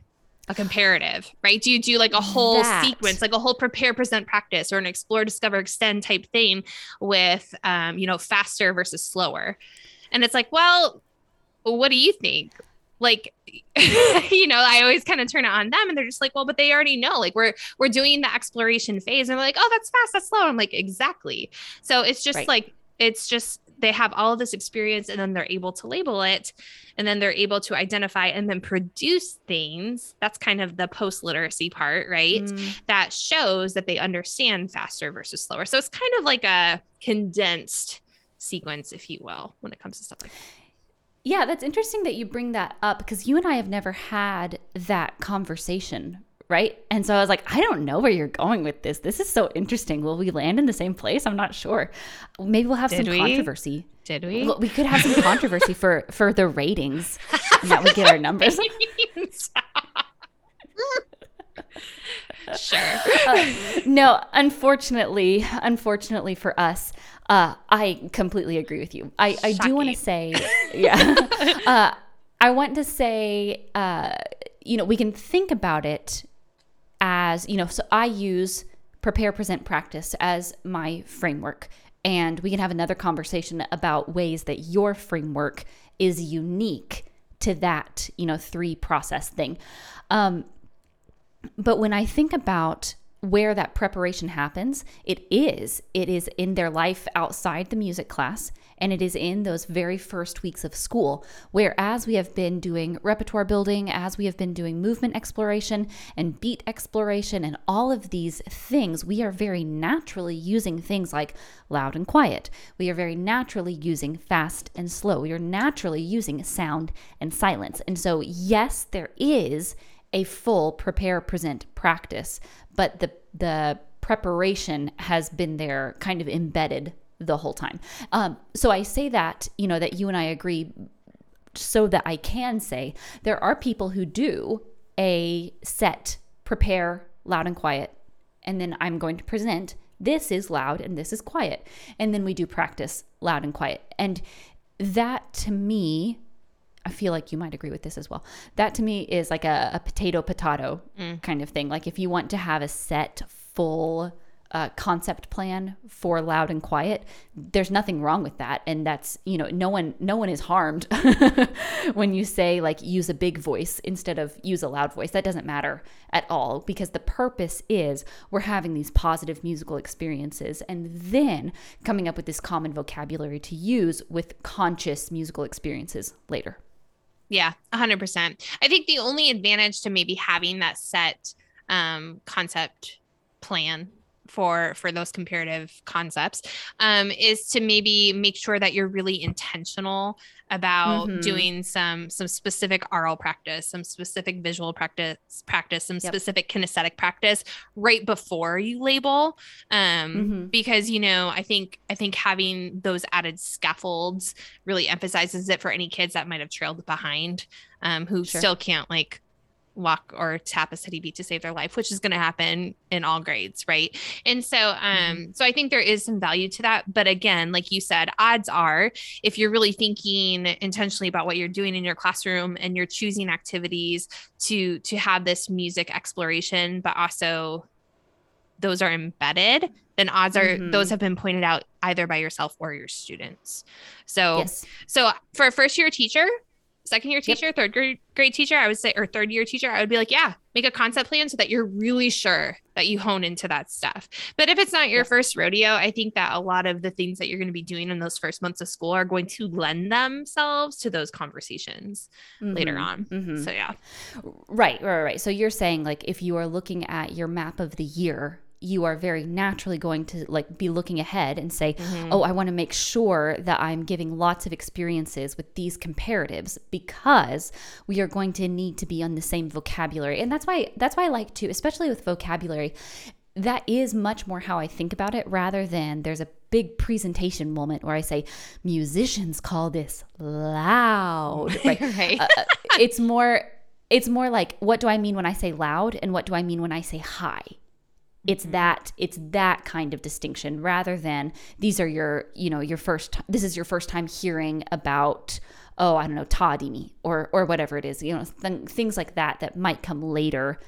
a comparative right do you do like a whole That- sequence like a whole prepare present practice or an explore discover extend type thing with um you know faster versus slower and it's like well what do you think like you know i always kind of turn it on them and they're just like well but they already know like we're we're doing the exploration phase. And they're like oh that's fast that's slow. I'm like exactly. So it's just Right. like it's just they have all of this experience and then they're able to label it and then they're able to identify and then produce things. That's kind of the post literacy part right? Mm, that shows that they understand faster versus slower. So it's kind of like a condensed sequence if you will when it comes to stuff like that Yeah, that's interesting that you bring that up because you and I have never had that conversation, right? And so I was like, I don't know where you're going with this. This is so interesting. Will we land in the same place? I'm not sure. Maybe we'll have Did some we? controversy. did we we could have some controversy for for the ratings. And that would get our numbers. sure Uh, no, unfortunately, unfortunately for us, Uh, I completely agree with you. I, I do want to say, yeah. uh, I want to say, uh, you know, we can think about it as, you know, so I use prepare, present, practice as my framework. And we can have another conversation about ways that your framework is unique to that, you know, three process thing. Um, but when I think about where that preparation happens, it is it is in their life outside the music class and it is in those very first weeks of school where as we have been doing repertoire building, as we have been doing movement exploration and beat exploration and all of these things, we are very naturally using things like loud and quiet. We are very naturally using fast and slow. We are naturally using sound and silence. And so yes, there is a full prepare present practice but the the preparation has been there kind of embedded the whole time. Um, so i say that you know that you and i agree so that i can say there are people who do a set prepare loud and quiet and then i'm going to present. This is loud and this is quiet. And then we do practice loud and quiet. And that to me I feel like you might agree with this as well. That to me is like a, a potato potato mm. kind of thing. Like if you want to have a set full uh, concept plan for loud and quiet there's nothing wrong with that and that's you know no one no one is harmed when you say like use a big voice instead of use a loud voice that doesn't matter at all because the purpose is we're having these positive musical experiences and then coming up with this common vocabulary to use with conscious musical experiences later yeah, 100%. I think the only advantage to maybe having that set um, concept plan for for those comparative concepts um, is to maybe make sure that you're really intentional about mm-hmm. doing some some specific aural practice some specific visual practice practice some yep. specific kinesthetic practice right before you label um, mm-hmm. because you know i think i think having those added scaffolds really emphasizes it for any kids that might have trailed behind um, who sure. still can't like walk or tap a steady beat to save their life which is going to happen in all grades right and so um mm-hmm. so i think there is some value to that but again like you said odds are if you're really thinking intentionally about what you're doing in your classroom and you're choosing activities to to have this music exploration but also those are embedded then odds are mm-hmm. those have been pointed out either by yourself or your students so yes. so for a first year teacher second year teacher, yep. third grade, grade teacher, I would say, or third year teacher, I would be like, yeah, make a concept plan so that you're really sure that you hone into that stuff. But if it's not your yes. first rodeo, I think that a lot of the things that you're going to be doing in those first months of school are going to lend themselves to those conversations mm-hmm. later on. Mm-hmm. So, yeah. Right, right, right. So you're saying like if you are looking at your map of the year you are very naturally going to like be looking ahead and say mm-hmm. oh i want to make sure that i'm giving lots of experiences with these comparatives because we are going to need to be on the same vocabulary and that's why that's why i like to especially with vocabulary that is much more how i think about it rather than there's a big presentation moment where i say musicians call this loud right, right. Uh, uh, it's more it's more like what do i mean when i say loud and what do i mean when i say high it's mm-hmm. that it's that kind of distinction rather than these are your you know your first this is your first time hearing about oh i don't know tadini or or whatever it is you know th- things like that that might come later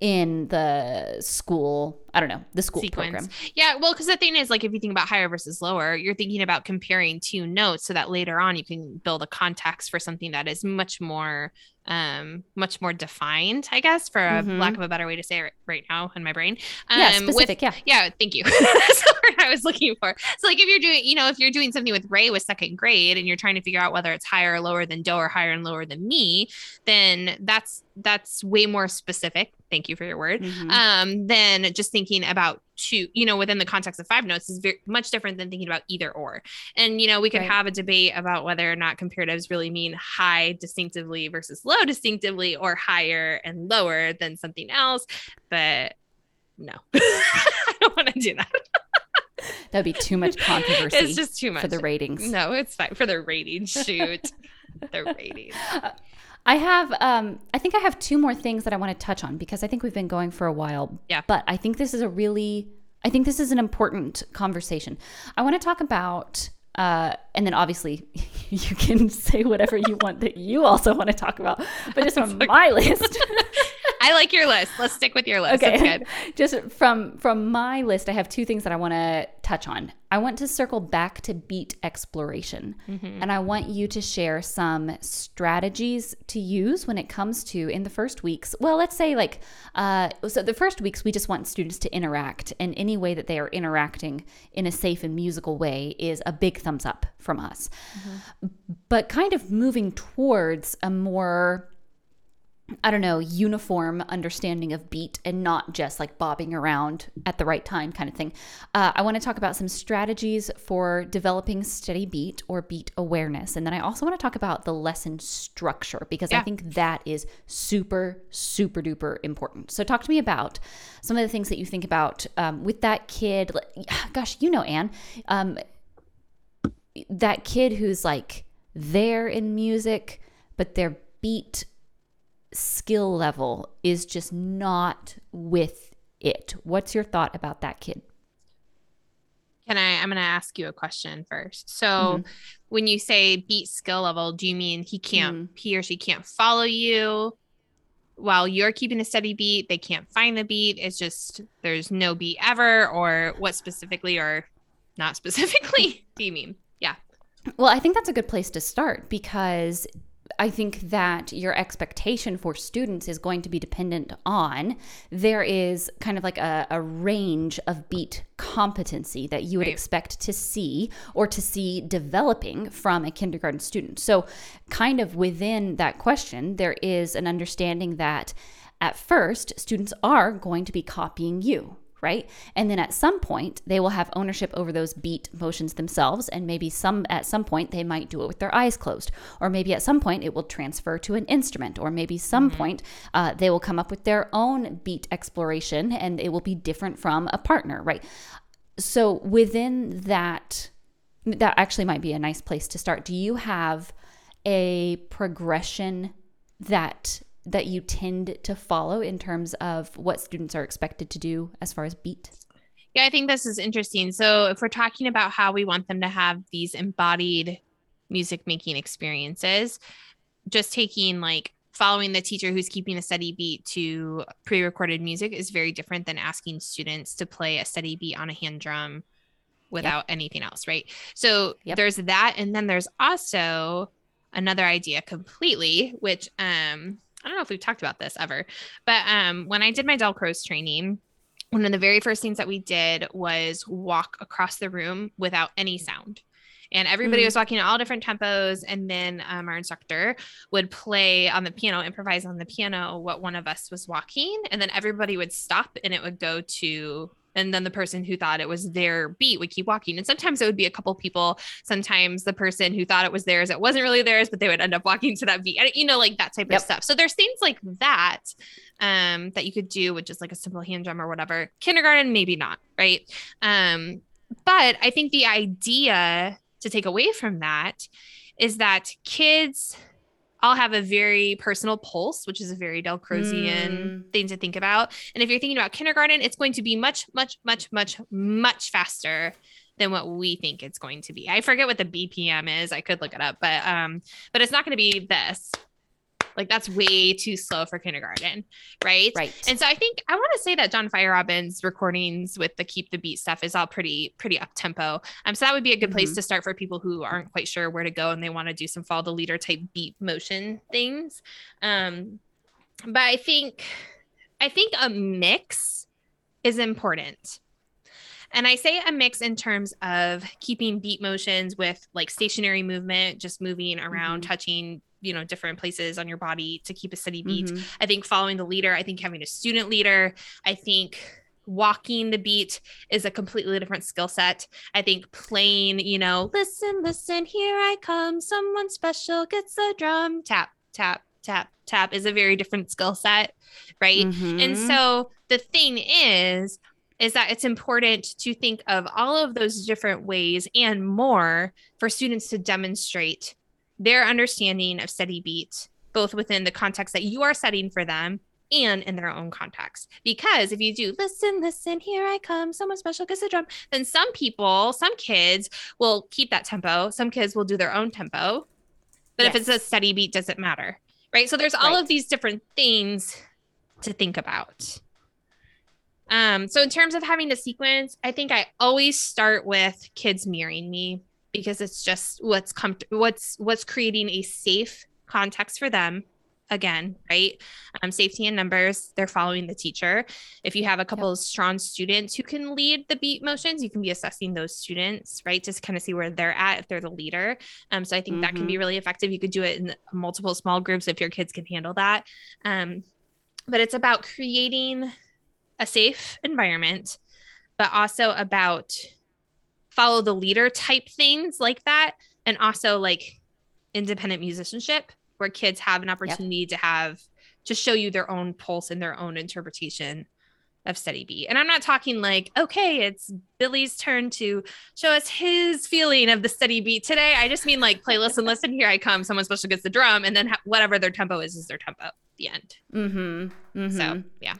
in the school i don't know the school Sequence. program. Yeah well because the thing is like if you think about higher versus lower you're thinking about comparing two notes so that later on you can build a context for something that is much more um much more defined i guess for a mm-hmm. lack of a better way to say it right now in my brain. Um yeah, specific, with, yeah. Yeah thank you. That's what i was looking for. So like if you're doing you know if you're doing something with re with second grade and you're trying to figure out whether it's higher or lower than do or higher and lower than mi then that's that's way more specific thank you for your word. Mm-hmm. um than just thinking about two you know within the context of five notes is very much different than thinking about either or. And you know we could right. have a debate about whether or not comparatives really mean high distinctively versus low distinctively or higher and lower than something else. But no i don't want to do that. That'd be too much controversy it's just too much for the ratings. No it's fine. For the ratings shoot. The ratings I have, um, I think I have two more things that I want to touch on because I think we've been going for a while. Yeah. But I think this is a really I think this is an important conversation. I want to talk about, uh, and then obviously you can say whatever you want that you also want to talk about, but just on my list. I like your list. Let's stick with your list. Okay. Just from from my list, I have two things that I want to touch on. I want to circle back to beat exploration, mm-hmm. and I want you to share some strategies to use when it comes to in the first weeks. Well, let's say like uh, so the first weeks we just want students to interact, and any way that they are interacting in a safe and musical way is a big thumbs up from us. Mm-hmm. But kind of moving towards a more I don't know, uniform understanding of beat and not just like bobbing around at the right time kind of thing. Uh, I want to talk about some strategies for developing steady beat or beat awareness. And then I also want to talk about the lesson structure because yeah. I think that is super, super duper important. So, talk to me about some of the things that you think about um, with that kid. Gosh, you know, Anne, um, that kid who's like there in music, but their beat skill level is just not with it. What's your thought about that kid? Can I? I'm going to ask you a question first. So, mm-hmm. when you say beat skill level, do you mean he can't, mm-hmm. he or she can't follow you while you're keeping a steady beat? They can't find the beat. It's just there's no beat ever, or what specifically, or not specifically, do you mean? Yeah. Well, I think that's a good place to start because I think that your expectation for students is going to be dependent on there is kind of like a, a range of beat competency that you would right. expect to see or to see developing from a kindergarten student. So, kind of within that question, there is an understanding that at first, students are going to be copying you right? And then at some point, they will have ownership over those beat motions themselves. And maybe some at some point they might do it with their eyes closed, or maybe at some point it will transfer to an instrument, or maybe some mm-hmm. point uh, they will come up with their own beat exploration, and it will be different from a partner, right? So within that, that actually might be a nice place to start. Do you have a progression that that you tend to follow in terms of what students are expected to do as far as beat? Yeah, I think this is interesting. So, if we're talking about how we want them to have these embodied music making experiences, just taking like following the teacher who's keeping a steady beat to pre recorded music is very different than asking students to play a steady beat on a hand drum without yep. anything else, right? So, yep. there's that. And then there's also another idea completely, which um, I don't know if we've talked about this ever, but um, when I did my Dalcroze training, one of the very first things that we did was walk across the room without any sound. And everybody mm. was walking at all different tempos. And then um, our instructor would play on the piano, improvise on the piano what one of us was walking. And then everybody would stop and it would go to and then the person who thought it was their beat would keep walking. And sometimes it would be a couple people. Sometimes the person who thought it was theirs it wasn't really theirs but they would end up walking to that beat. You know like that type yep. of stuff. So there's things like that um, that you could do with just like a simple hand drum or whatever. Kindergarten maybe not right? Um, but i think the idea to take away from that is that kids I'll have a very personal pulse, which is a very Dalcrozian mm. thing to think about. And if you're thinking about kindergarten, it's going to be much, much, much, much, much faster than what we think it's going to be. I forget what the BPM is. I could look it up, but um, but it's not going to be this. Like that's way too slow for kindergarten, right? Right. And so I think I want to say that John Feierabend's recordings with the keep the beat stuff is all pretty pretty up tempo. Um, so that would be a good place mm-hmm. to start for people who aren't quite sure where to go and they want to do some follow the leader type beat motion things. Um, but I think I think a mix is important. And I say a mix in terms of keeping beat motions with like stationary movement, just moving around, mm-hmm. touching you know different places on your body to keep a steady beat mm-hmm. i think following the leader i think having a student leader i think walking the beat is a completely different skill set i think playing you know listen listen here i come someone special gets a drum tap tap tap tap is a very different skill set right mm-hmm. and so the thing is is that it's important to think of all of those different ways and more for students to demonstrate their understanding of steady beat, both within the context that you are setting for them and in their own context. Because if you do listen, listen, here I come, someone special gets a drum, then some people, some kids will keep that tempo. Some kids will do their own tempo. But yes. if it's a steady beat, doesn't matter. Right. So there's all right. of these different things to think about. Um, so in terms of having a sequence, I think I always start with kids mirroring me because it's just what's com- what's what's creating a safe context for them again, right? Um, safety in numbers, they're following the teacher. If you have a couple yep. of strong students who can lead the beat motions, you can be assessing those students, right? Just kind of see where they're at if they're the leader. Um, so I think mm-hmm. that can be mm-hmm. really effective. You could do it in multiple small groups if your kids can handle that. Um, but it's about creating a safe environment, but also about follow the leader type things like that. And also like independent musicianship where kids have an opportunity yep. to have to show you their own pulse and their own interpretation of steady beat. And I'm not talking like, okay, it's Billy's turn to show us his feeling of the steady beat today. I just mean like play, listen, listen, here I come. Someone special gets the drum, and then ha- whatever their tempo is, is their tempo. The end. Mm-hmm. mm-hmm. So yeah.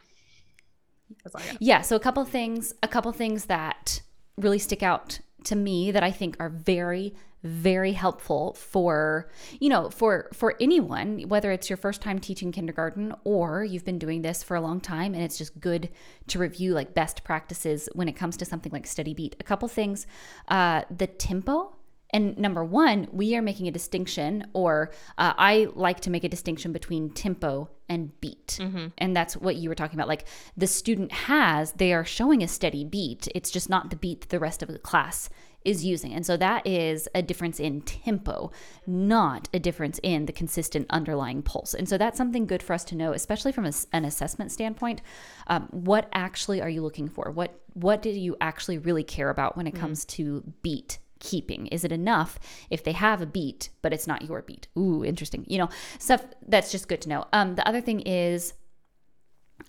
Yeah. So a couple things, a couple things that really stick out to me that I think are very very helpful for you know for for anyone whether it's your first time teaching kindergarten or you've been doing this for a long time and it's just good to review like best practices when it comes to something like steady beat. A couple things uh the tempo and number one, we are making a distinction, or uh, I like to make a distinction between tempo and beat. Mm-hmm. And that's what you were talking about. Like the student has, they are showing a steady beat. It's just not the beat that the rest of the class is using. And so that is a difference in tempo, not a difference in the consistent underlying pulse. And so that's something good for us to know, especially from a, an assessment standpoint. Um, what actually are you looking for? What what do you actually really care about when it mm comes to beat keeping? Is it enough if they have a beat, but it's not your beat? Ooh, interesting. You know, stuff that's just good to know. Um, the other thing is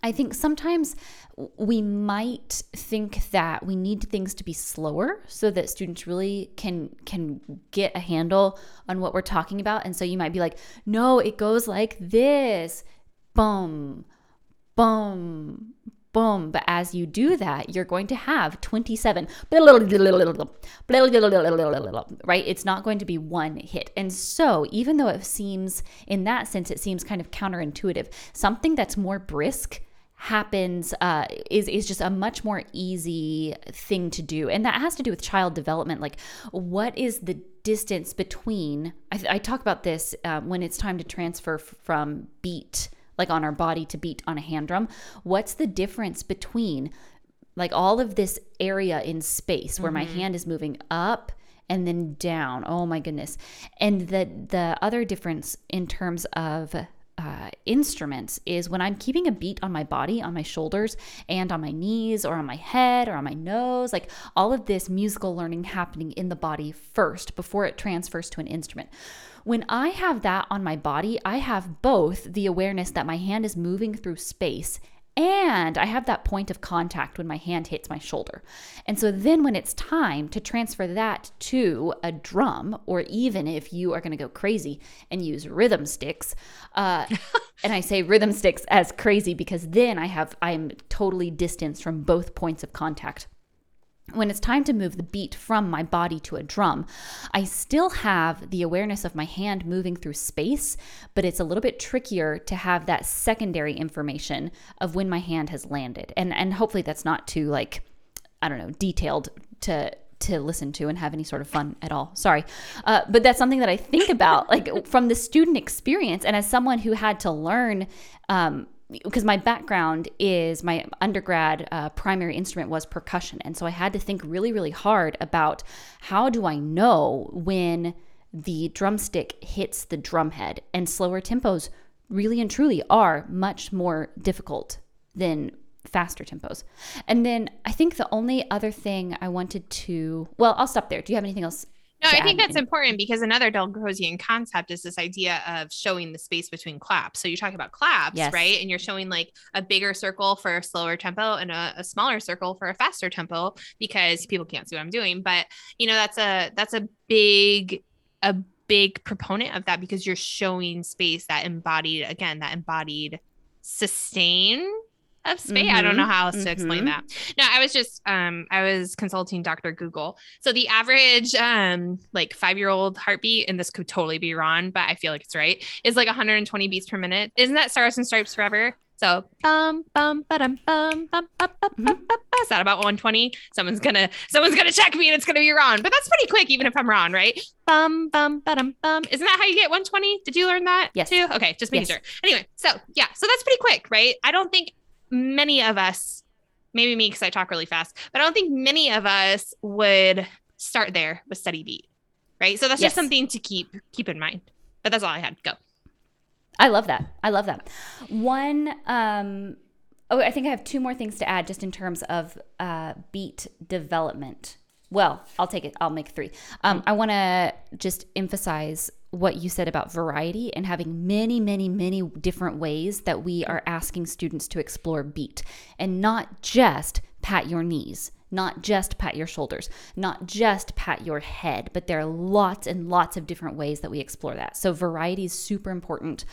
I think sometimes we might think that we need things to be slower so that students really can can get a handle on what we're talking about and so you might be like no it goes like this boom boom boom but as you do that you're going to have 27 right it's not going to be one hit and so even though it seems in that sense it seems kind of counterintuitive something that's more brisk happens uh, is is just a much more easy thing to do, and that has to do with child development. Like, what is the distance between? I, I talk about this uh, when it's time to transfer f- from beat, like on our body, to beat on a hand drum. What's the difference between like all of this area in space where mm-hmm. my hand is moving up? and then down. Oh my goodness. And the the other difference in terms of uh, instruments is when I'm keeping a beat on my body, on my shoulders, and on my knees, or on my head, or on my nose, like all of this musical learning happening in the body first before it transfers to an instrument. When I have that on my body, I have both the awareness that my hand is moving through space and I have that point of contact when my hand hits my shoulder. And so then when it's time to transfer that to a drum, or even if you are going to go crazy and use rhythm sticks, uh, and I say rhythm sticks as crazy because then I have, I'm totally distanced from both points of contact when it's time to move the beat from my body to a drum, I still have the awareness of my hand moving through space, but it's a little bit trickier to have that secondary information of when my hand has landed. And and hopefully that's not too like I don't know, detailed to to listen to and have any sort of fun at all. Sorry. Uh, but that's something that I think about like from the student experience and as someone who had to learn um, because my background is my undergrad uh, primary instrument was percussion. And so I had to think really, really hard about how do I know when the drumstick hits the drumhead? And slower tempos really and truly are much more difficult than faster tempos. And then I think the only other thing I wanted to, well, I'll stop there. Do you have anything else no, I think that's important because another Dalcrozian concept is this idea of showing the space between claps. So you talk about claps, yes. right? And you're showing like a bigger circle for a slower tempo and a, a, smaller circle for a faster tempo because people can't see what I'm doing. But you know, that's a that's a big a big proponent of that because you're showing space that embodied again that embodied sustain of space. Mm-hmm. I don't know how else mm-hmm. to explain mm-hmm. that. No, I was just um I was consulting Dr. Google. So the average um like 5-year-old heartbeat and this could totally be wrong, but I feel like it's right, is like 120 beats per minute. Isn't that Stars and Stripes Forever? So bum bum bum bum bum bum bum is that about 120? Someone's gonna someone's gonna check me and it's gonna be wrong. But that's pretty quick, even if I'm wrong, right? Bum bum bum bum. Isn't that how you get 120? Did you learn that yes. too? Okay, just making yes. sure. Anyway, so yeah, so that's pretty quick, right? I don't think many of us, maybe me because I talk really fast, but I don't think many of us would start there with steady beat, right? So that's yes. just something to keep keep in mind. But that's all I had. Go. I love that. I love that. One, um, oh, I think I have two more things to add just in terms of uh, beat development. Well, I'll take it. I'll make three. Um, I want to just emphasize what you said about variety and having many, many, many different ways that we are asking students to explore beat and not just pat your knees not just pat your shoulders, not just pat your head, but there are lots and lots of different ways that we explore that. So, variety is super important.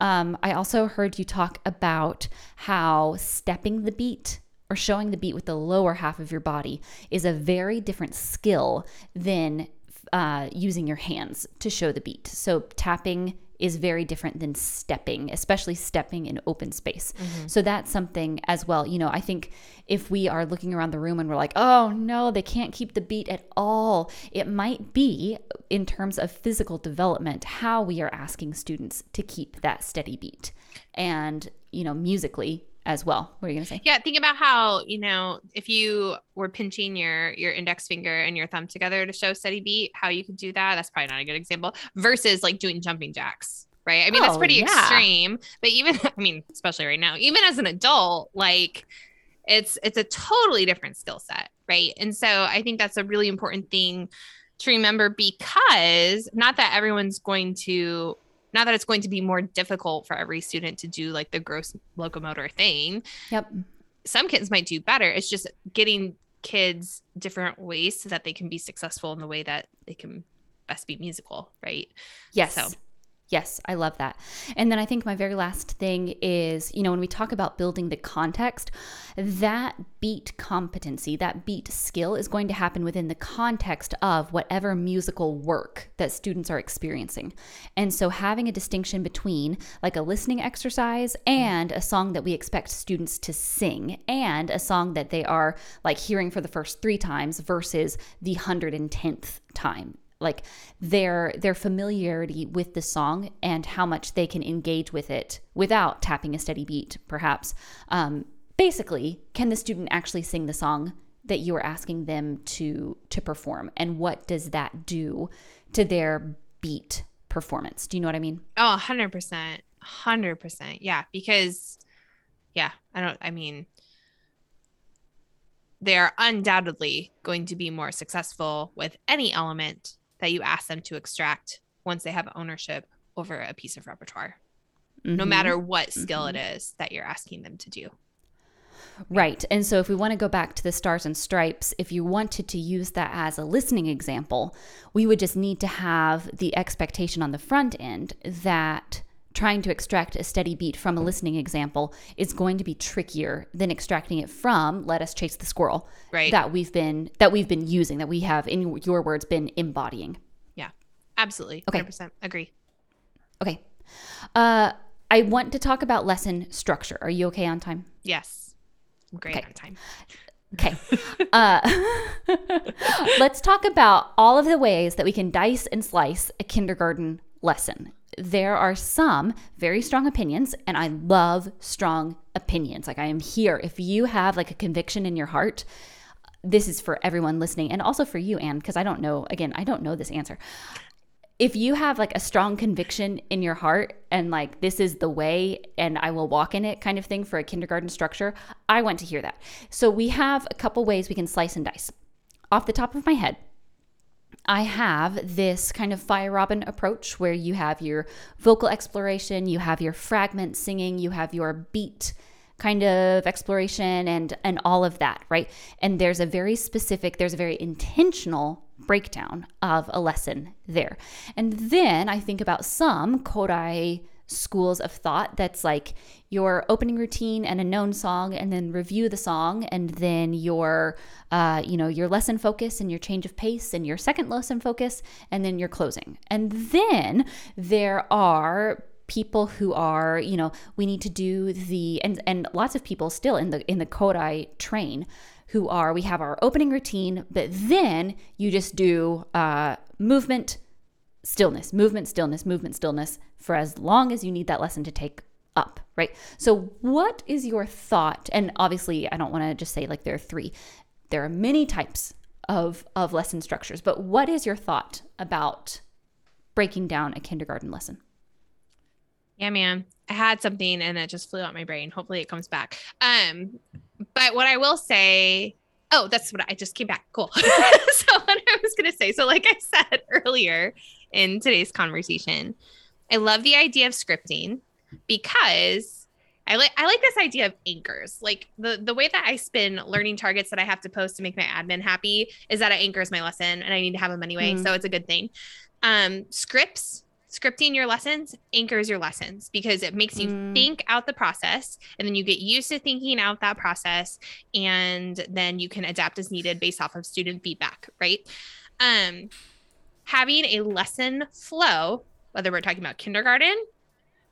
Um, I also heard you talk about how stepping the beat or showing the beat with the lower half of your body is a very different skill than uh, using your hands to show the beat. So, tapping is very different than stepping, especially stepping in open space. Mm-hmm. So that's something as well. You know, I think if we are looking around the room and we're like, oh no, they can't keep the beat at all, it might be in terms of physical development how we are asking students to keep that steady beat. And, you know, musically, as well. What are you gonna say? Yeah, think about how you know if you were pinching your your index finger and your thumb together to show steady beat, how you could do that. That's probably not a good example. Versus like doing jumping jacks, right? I mean, oh, that's pretty yeah. extreme. But even I mean, especially right now, even as an adult, like it's it's a totally different skill set, right? And so I think that's a really important thing to remember because not that everyone's going to not that it's going to be more difficult for every student to do like the gross locomotor thing. Yep. Some kids might do better. It's just getting kids different ways so that they can be successful in the way that they can best be musical, right? Yes. So Yes, I love that. And then I think my very last thing is, you know, when we talk about building the context, that beat competency, that beat skill is going to happen within the context of whatever musical work that students are experiencing. And so having a distinction between like a listening exercise and a song that we expect students to sing and a song that they are like hearing for the first 3 times versus the 110th time like their their familiarity with the song and how much they can engage with it without tapping a steady beat perhaps. Um, basically can the student actually sing the song that you are asking them to to perform? And what does that do to their beat performance? Do you know what i mean? Oh 100% 100% yeah because yeah i don't i mean they are undoubtedly going to be more successful with any element that you ask them to extract once they have ownership over a piece of repertoire, mm-hmm. no matter what skill mm-hmm. it is that you're asking them to do. Right. And so if we want to go back to the stars and stripes, if you wanted to use that as a listening example, we would just need to have the expectation on the front end that trying to extract a steady beat from a listening example is going to be trickier than extracting it from let us chase the squirrel right. that we've been that we've been using that we have in your words been embodying. Yeah. Absolutely. Okay. 100% agree. Okay. Uh i want to talk about lesson structure. Are you okay on time? Yes. I'm great okay. on time. Okay. Uh, let's talk about all of the ways that we can dice and slice a kindergarten lesson there are some very strong opinions, and I love strong opinions. Like, I am here. If you have like a conviction in your heart, this is for everyone listening and also for you, Anne, because I don't know, again, I don't know this answer. If you have like a strong conviction in your heart and like this is the way and I will walk in it kind of thing for a kindergarten structure, I want to hear that. So we have a couple ways we can slice and dice. Off the top of my head, I have this kind of Feierabend approach where you have your vocal exploration, you have your fragment singing, you have your beat kind of exploration and and all of that, right? And there's a very specific, there's a very intentional breakdown of a lesson there. And then I think about some Kodály schools of thought that's like your opening routine and a known song and then review the song and then your uh, you know your lesson focus and your change of pace and your second lesson focus and then your closing. And then there are people who are you know we need to do the and and lots of people still in the in the Kodály train who are we have our opening routine but then you just do uh, movement stillness movement stillness movement stillness for as long as you need that lesson to take up right so what is your thought and obviously i don't want to just say like there are three there are many types of of lesson structures but what is your thought about breaking down a kindergarten lesson yeah, man. I had something and it just flew out my brain. Hopefully it comes back. Um, but what I will say, oh, that's what I just came back. Cool. so what I was gonna say. So, like I said earlier in today's conversation, I love the idea of scripting because I like I like this idea of anchors. Like the the way that I spin learning targets that I have to post to make my admin happy is that it anchors my lesson and I need to have them anyway. Mm. So it's a good thing. Um, scripts scripting your lessons anchors your lessons because it makes you mm. think out the process and then you get used to thinking out that process and then you can adapt as needed based off of student feedback right um having a lesson flow whether we're talking about kindergarten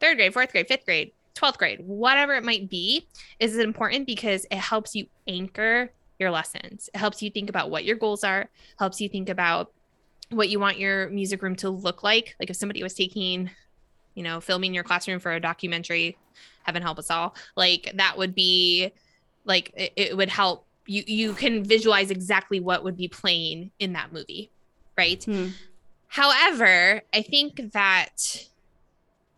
third grade fourth grade fifth grade 12th grade whatever it might be is important because it helps you anchor your lessons. It helps you think about what your goals are helps you think about what you want your music room to look like. Like if somebody was taking, you know, filming your classroom for a documentary, heaven help us all, like that would be like it, it would help. You you can visualize exactly what would be playing in that movie, right? Hmm. However, I think that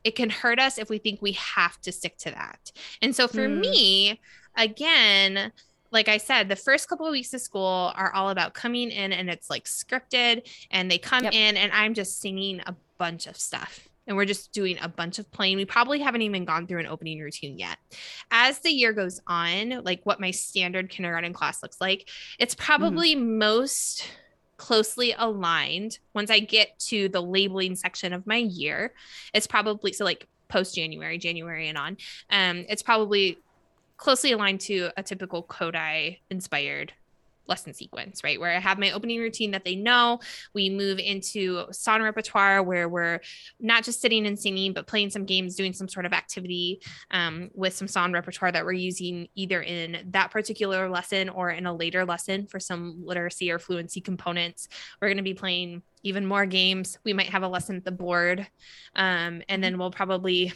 it can hurt us if we think we have to stick to that. And so for hmm. me, again, like I said, the first couple of weeks of school are all about coming in and it's like scripted and they come yep. in and I'm just singing a bunch of stuff and we're just doing a bunch of playing. We probably haven't even gone through an opening routine yet. As the year goes on, like what my standard kindergarten class looks like, it's mm-hmm. probably mm-hmm. most closely aligned once I get to the labeling section of my year. It's probably so like post January, January and on. Um, it's probably closely aligned to a typical Kodály inspired lesson sequence, right? Where I have my opening routine that they know. We move into song repertoire where we're not just sitting and singing, but playing some games, doing some sort of activity um, with some song repertoire that we're using either in that particular lesson or in a later lesson for some literacy or fluency components. We're going to be playing even more games. We might have a lesson at the board. Um, and then we'll probably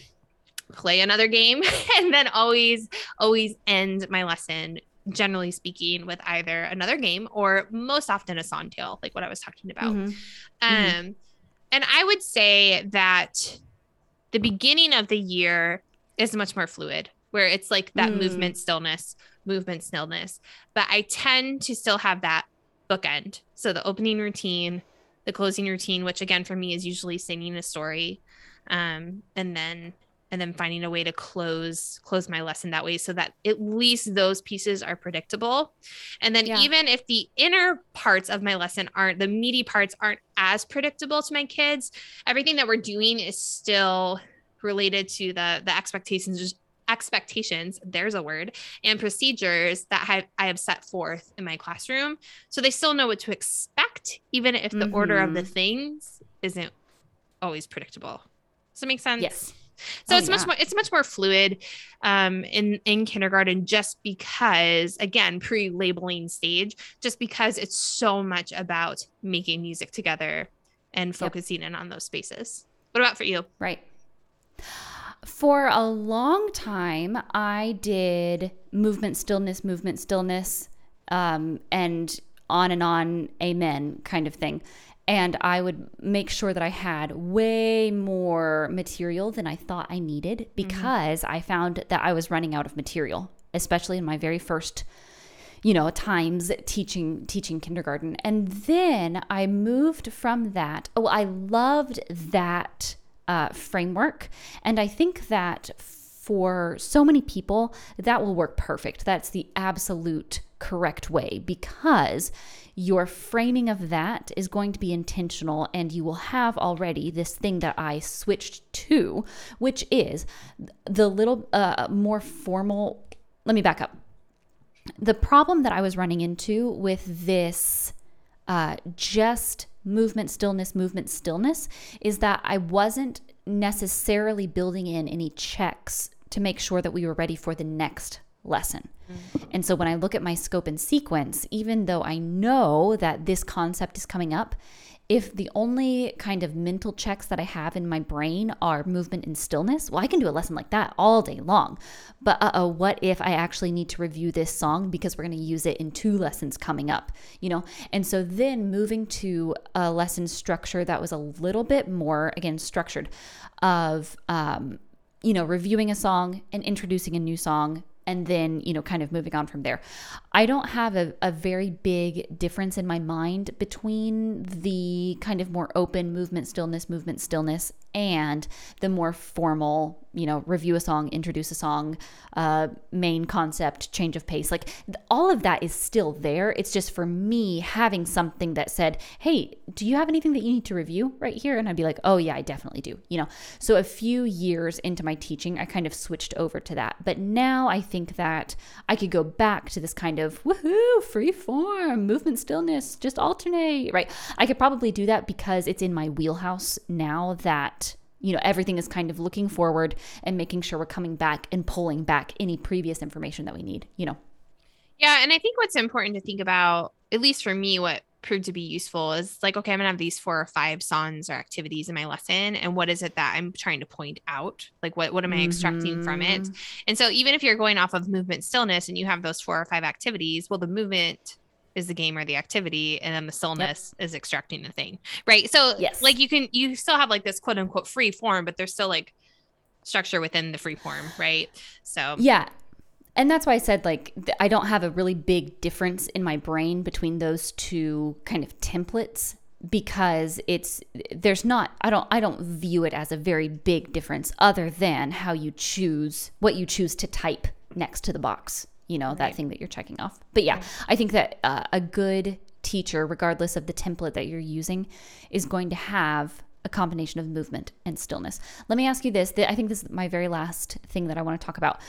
play another game and then always always end my lesson generally speaking with either another game or most often a song tale like what i was talking about mm-hmm. um mm-hmm. and i would say that the beginning of the year is much more fluid where it's like that mm. movement stillness movement stillness but i tend to still have that bookend so the opening routine the closing routine which again for me is usually singing a story um, and then and then finding a way to close close my lesson that way so that at least those pieces are predictable and then yeah. even if the inner parts of my lesson aren't the meaty parts aren't as predictable to my kids everything that we're doing is still related to the the expectations expectations there's a word and procedures that I, I have set forth in my classroom so they still know what to expect even if the mm-hmm. order of the mm-hmm. things isn't always predictable does that make sense yes so oh, it's yeah. much more it's much more fluid um, in in kindergarten just because again pre-labeling stage just because it's so much about making music together and focusing yep. in on those spaces. What about for you? Right. For a long time, I did movement stillness, movement stillness, um, and on and on, amen kind of thing and I would make sure that I had way more material than I thought I needed mm-hmm. because mm-hmm. I found that I was running out of material, especially in my very first you know times teaching teaching kindergarten and then i moved from that oh i loved that uh, framework and i think that for so many people that will work perfect that's the absolute correct way because your framing of that is going to be intentional and you will have already this thing that I switched to, which is the little uh, more formal. Let me back up. The problem that I was running into with this uh, just movement stillness, movement stillness is that I wasn't necessarily building in any checks to make sure that we were ready for the next lesson. Mm-hmm. And so when I look at my scope and sequence, even though I know that this concept is coming up, if the only kind of mental checks that I have in my brain are movement and stillness, well, I can do a lesson like that all day long. But uh oh, what if I actually need to review this song because we're going to use it in two lessons coming up, you know? And so then moving to a lesson structure that was a little bit more, again, structured of, um, you know, reviewing a song and introducing a new song and then, you know, kind of moving on from there. I don't have a, a very big difference in my mind between the kind of more open movement stillness, movement stillness, and the more formal, you know, review a song, introduce a song, uh, main concept, change of pace. Like all of that is still there. It's just for me having something that said, hey, do you have anything that you need to review right here? And I'd be like, oh, yeah, I definitely do. You know, so a few years into my teaching, I kind of switched over to that. But now I think that I could go back to this kind of woohoo, free form, movement stillness, just alternate, right? I could probably do that because it's in my wheelhouse now that you know everything is kind of looking forward and making sure we're coming back and pulling back any previous information that we need you know yeah and i think what's important to think about at least for me what proved to be useful is like okay i'm gonna have these four or five songs or activities in my lesson and what is it that i'm trying to point out like what, what am i extracting mm-hmm. from it mm-hmm. and so even if you're going off of movement stillness and you have those four or five activities well the movement is the game or the activity and then the stillness yep. is extracting the thing right so yes. like you can you still have like this quote unquote free form but there's still like structure within the free form right so yeah and that's why I said like I don't have a really big difference in my brain between those two kind of templates because it's there's not I don't I don't view it as a very big difference other than how you choose what you choose to type next to the box you know right. that thing that you're checking off but yeah right. I think that uh, a good teacher regardless of the template that you're using is going to have a combination of movement and stillness. Let me ask you this. I think this is my very last thing that I want to talk about.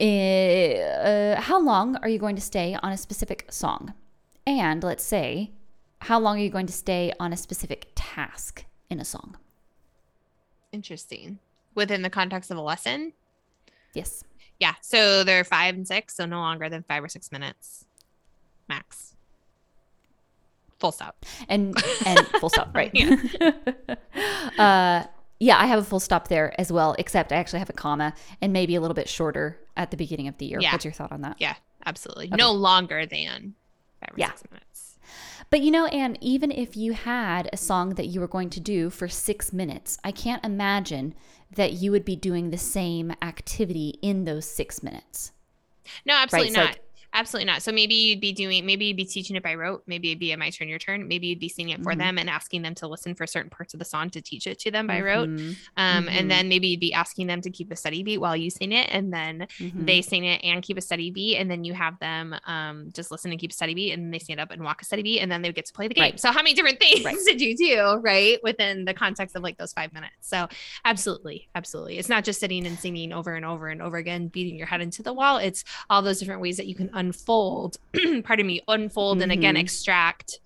Eh, uh, how long are you going to stay on a specific song? And let's say, how long are you going to stay on a specific task in a song? Interesting. Within the context of a lesson? Yes. Yeah. So they're five and six, so no longer than five or six minutes max. Full stop. And and full stop, right. uh yeah, I have a full stop there as well, except I actually have a comma and maybe a little bit shorter at the beginning of the year. Yeah. What's your thought on that? Yeah, absolutely. Okay. No longer than five or yeah. six minutes. But you know, Anne, even if you had a song that you were going to do for six minutes, I can't imagine that you would be doing the same activity in those six minutes. No, absolutely right? not. Like, Absolutely not. So maybe you'd be doing, maybe you'd be teaching it by rote. Maybe it'd be a my turn, your turn. Maybe you'd be singing it for mm-hmm. them and asking them to listen for certain parts of the song to teach it to them by rote. Mm-hmm. Um, mm-hmm. And then maybe you'd be asking them to keep a steady beat while you sing it. And then mm-hmm. they sing it and keep a steady beat. And then you have them um, just listen and keep a steady beat. And then they stand up and walk a steady beat. And then they get to play the game. Right. So how many different things right. did you do, right? Within the context of like those five minutes. So absolutely. Absolutely. It's not just sitting and singing over and over and over again, beating your head into the wall. It's all those different ways that you can unfold pardon me, unfold mm-hmm. and again mm-hmm. extract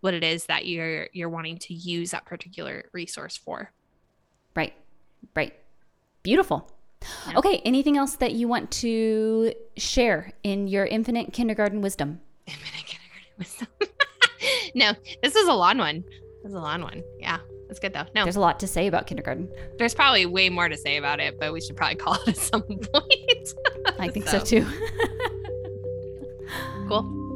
what it is that you're you're wanting to use that particular resource for. Right. Right. Beautiful. Yeah. Okay, anything else that you want to share in your infinite kindergarten wisdom? Infinite kindergarten wisdom. no, this is a long one. This is a long one. Yeah. That's good though. No, there's a lot to say about kindergarten. There's probably way more to say about it, but we should probably call it at some point. I think so, so too cool.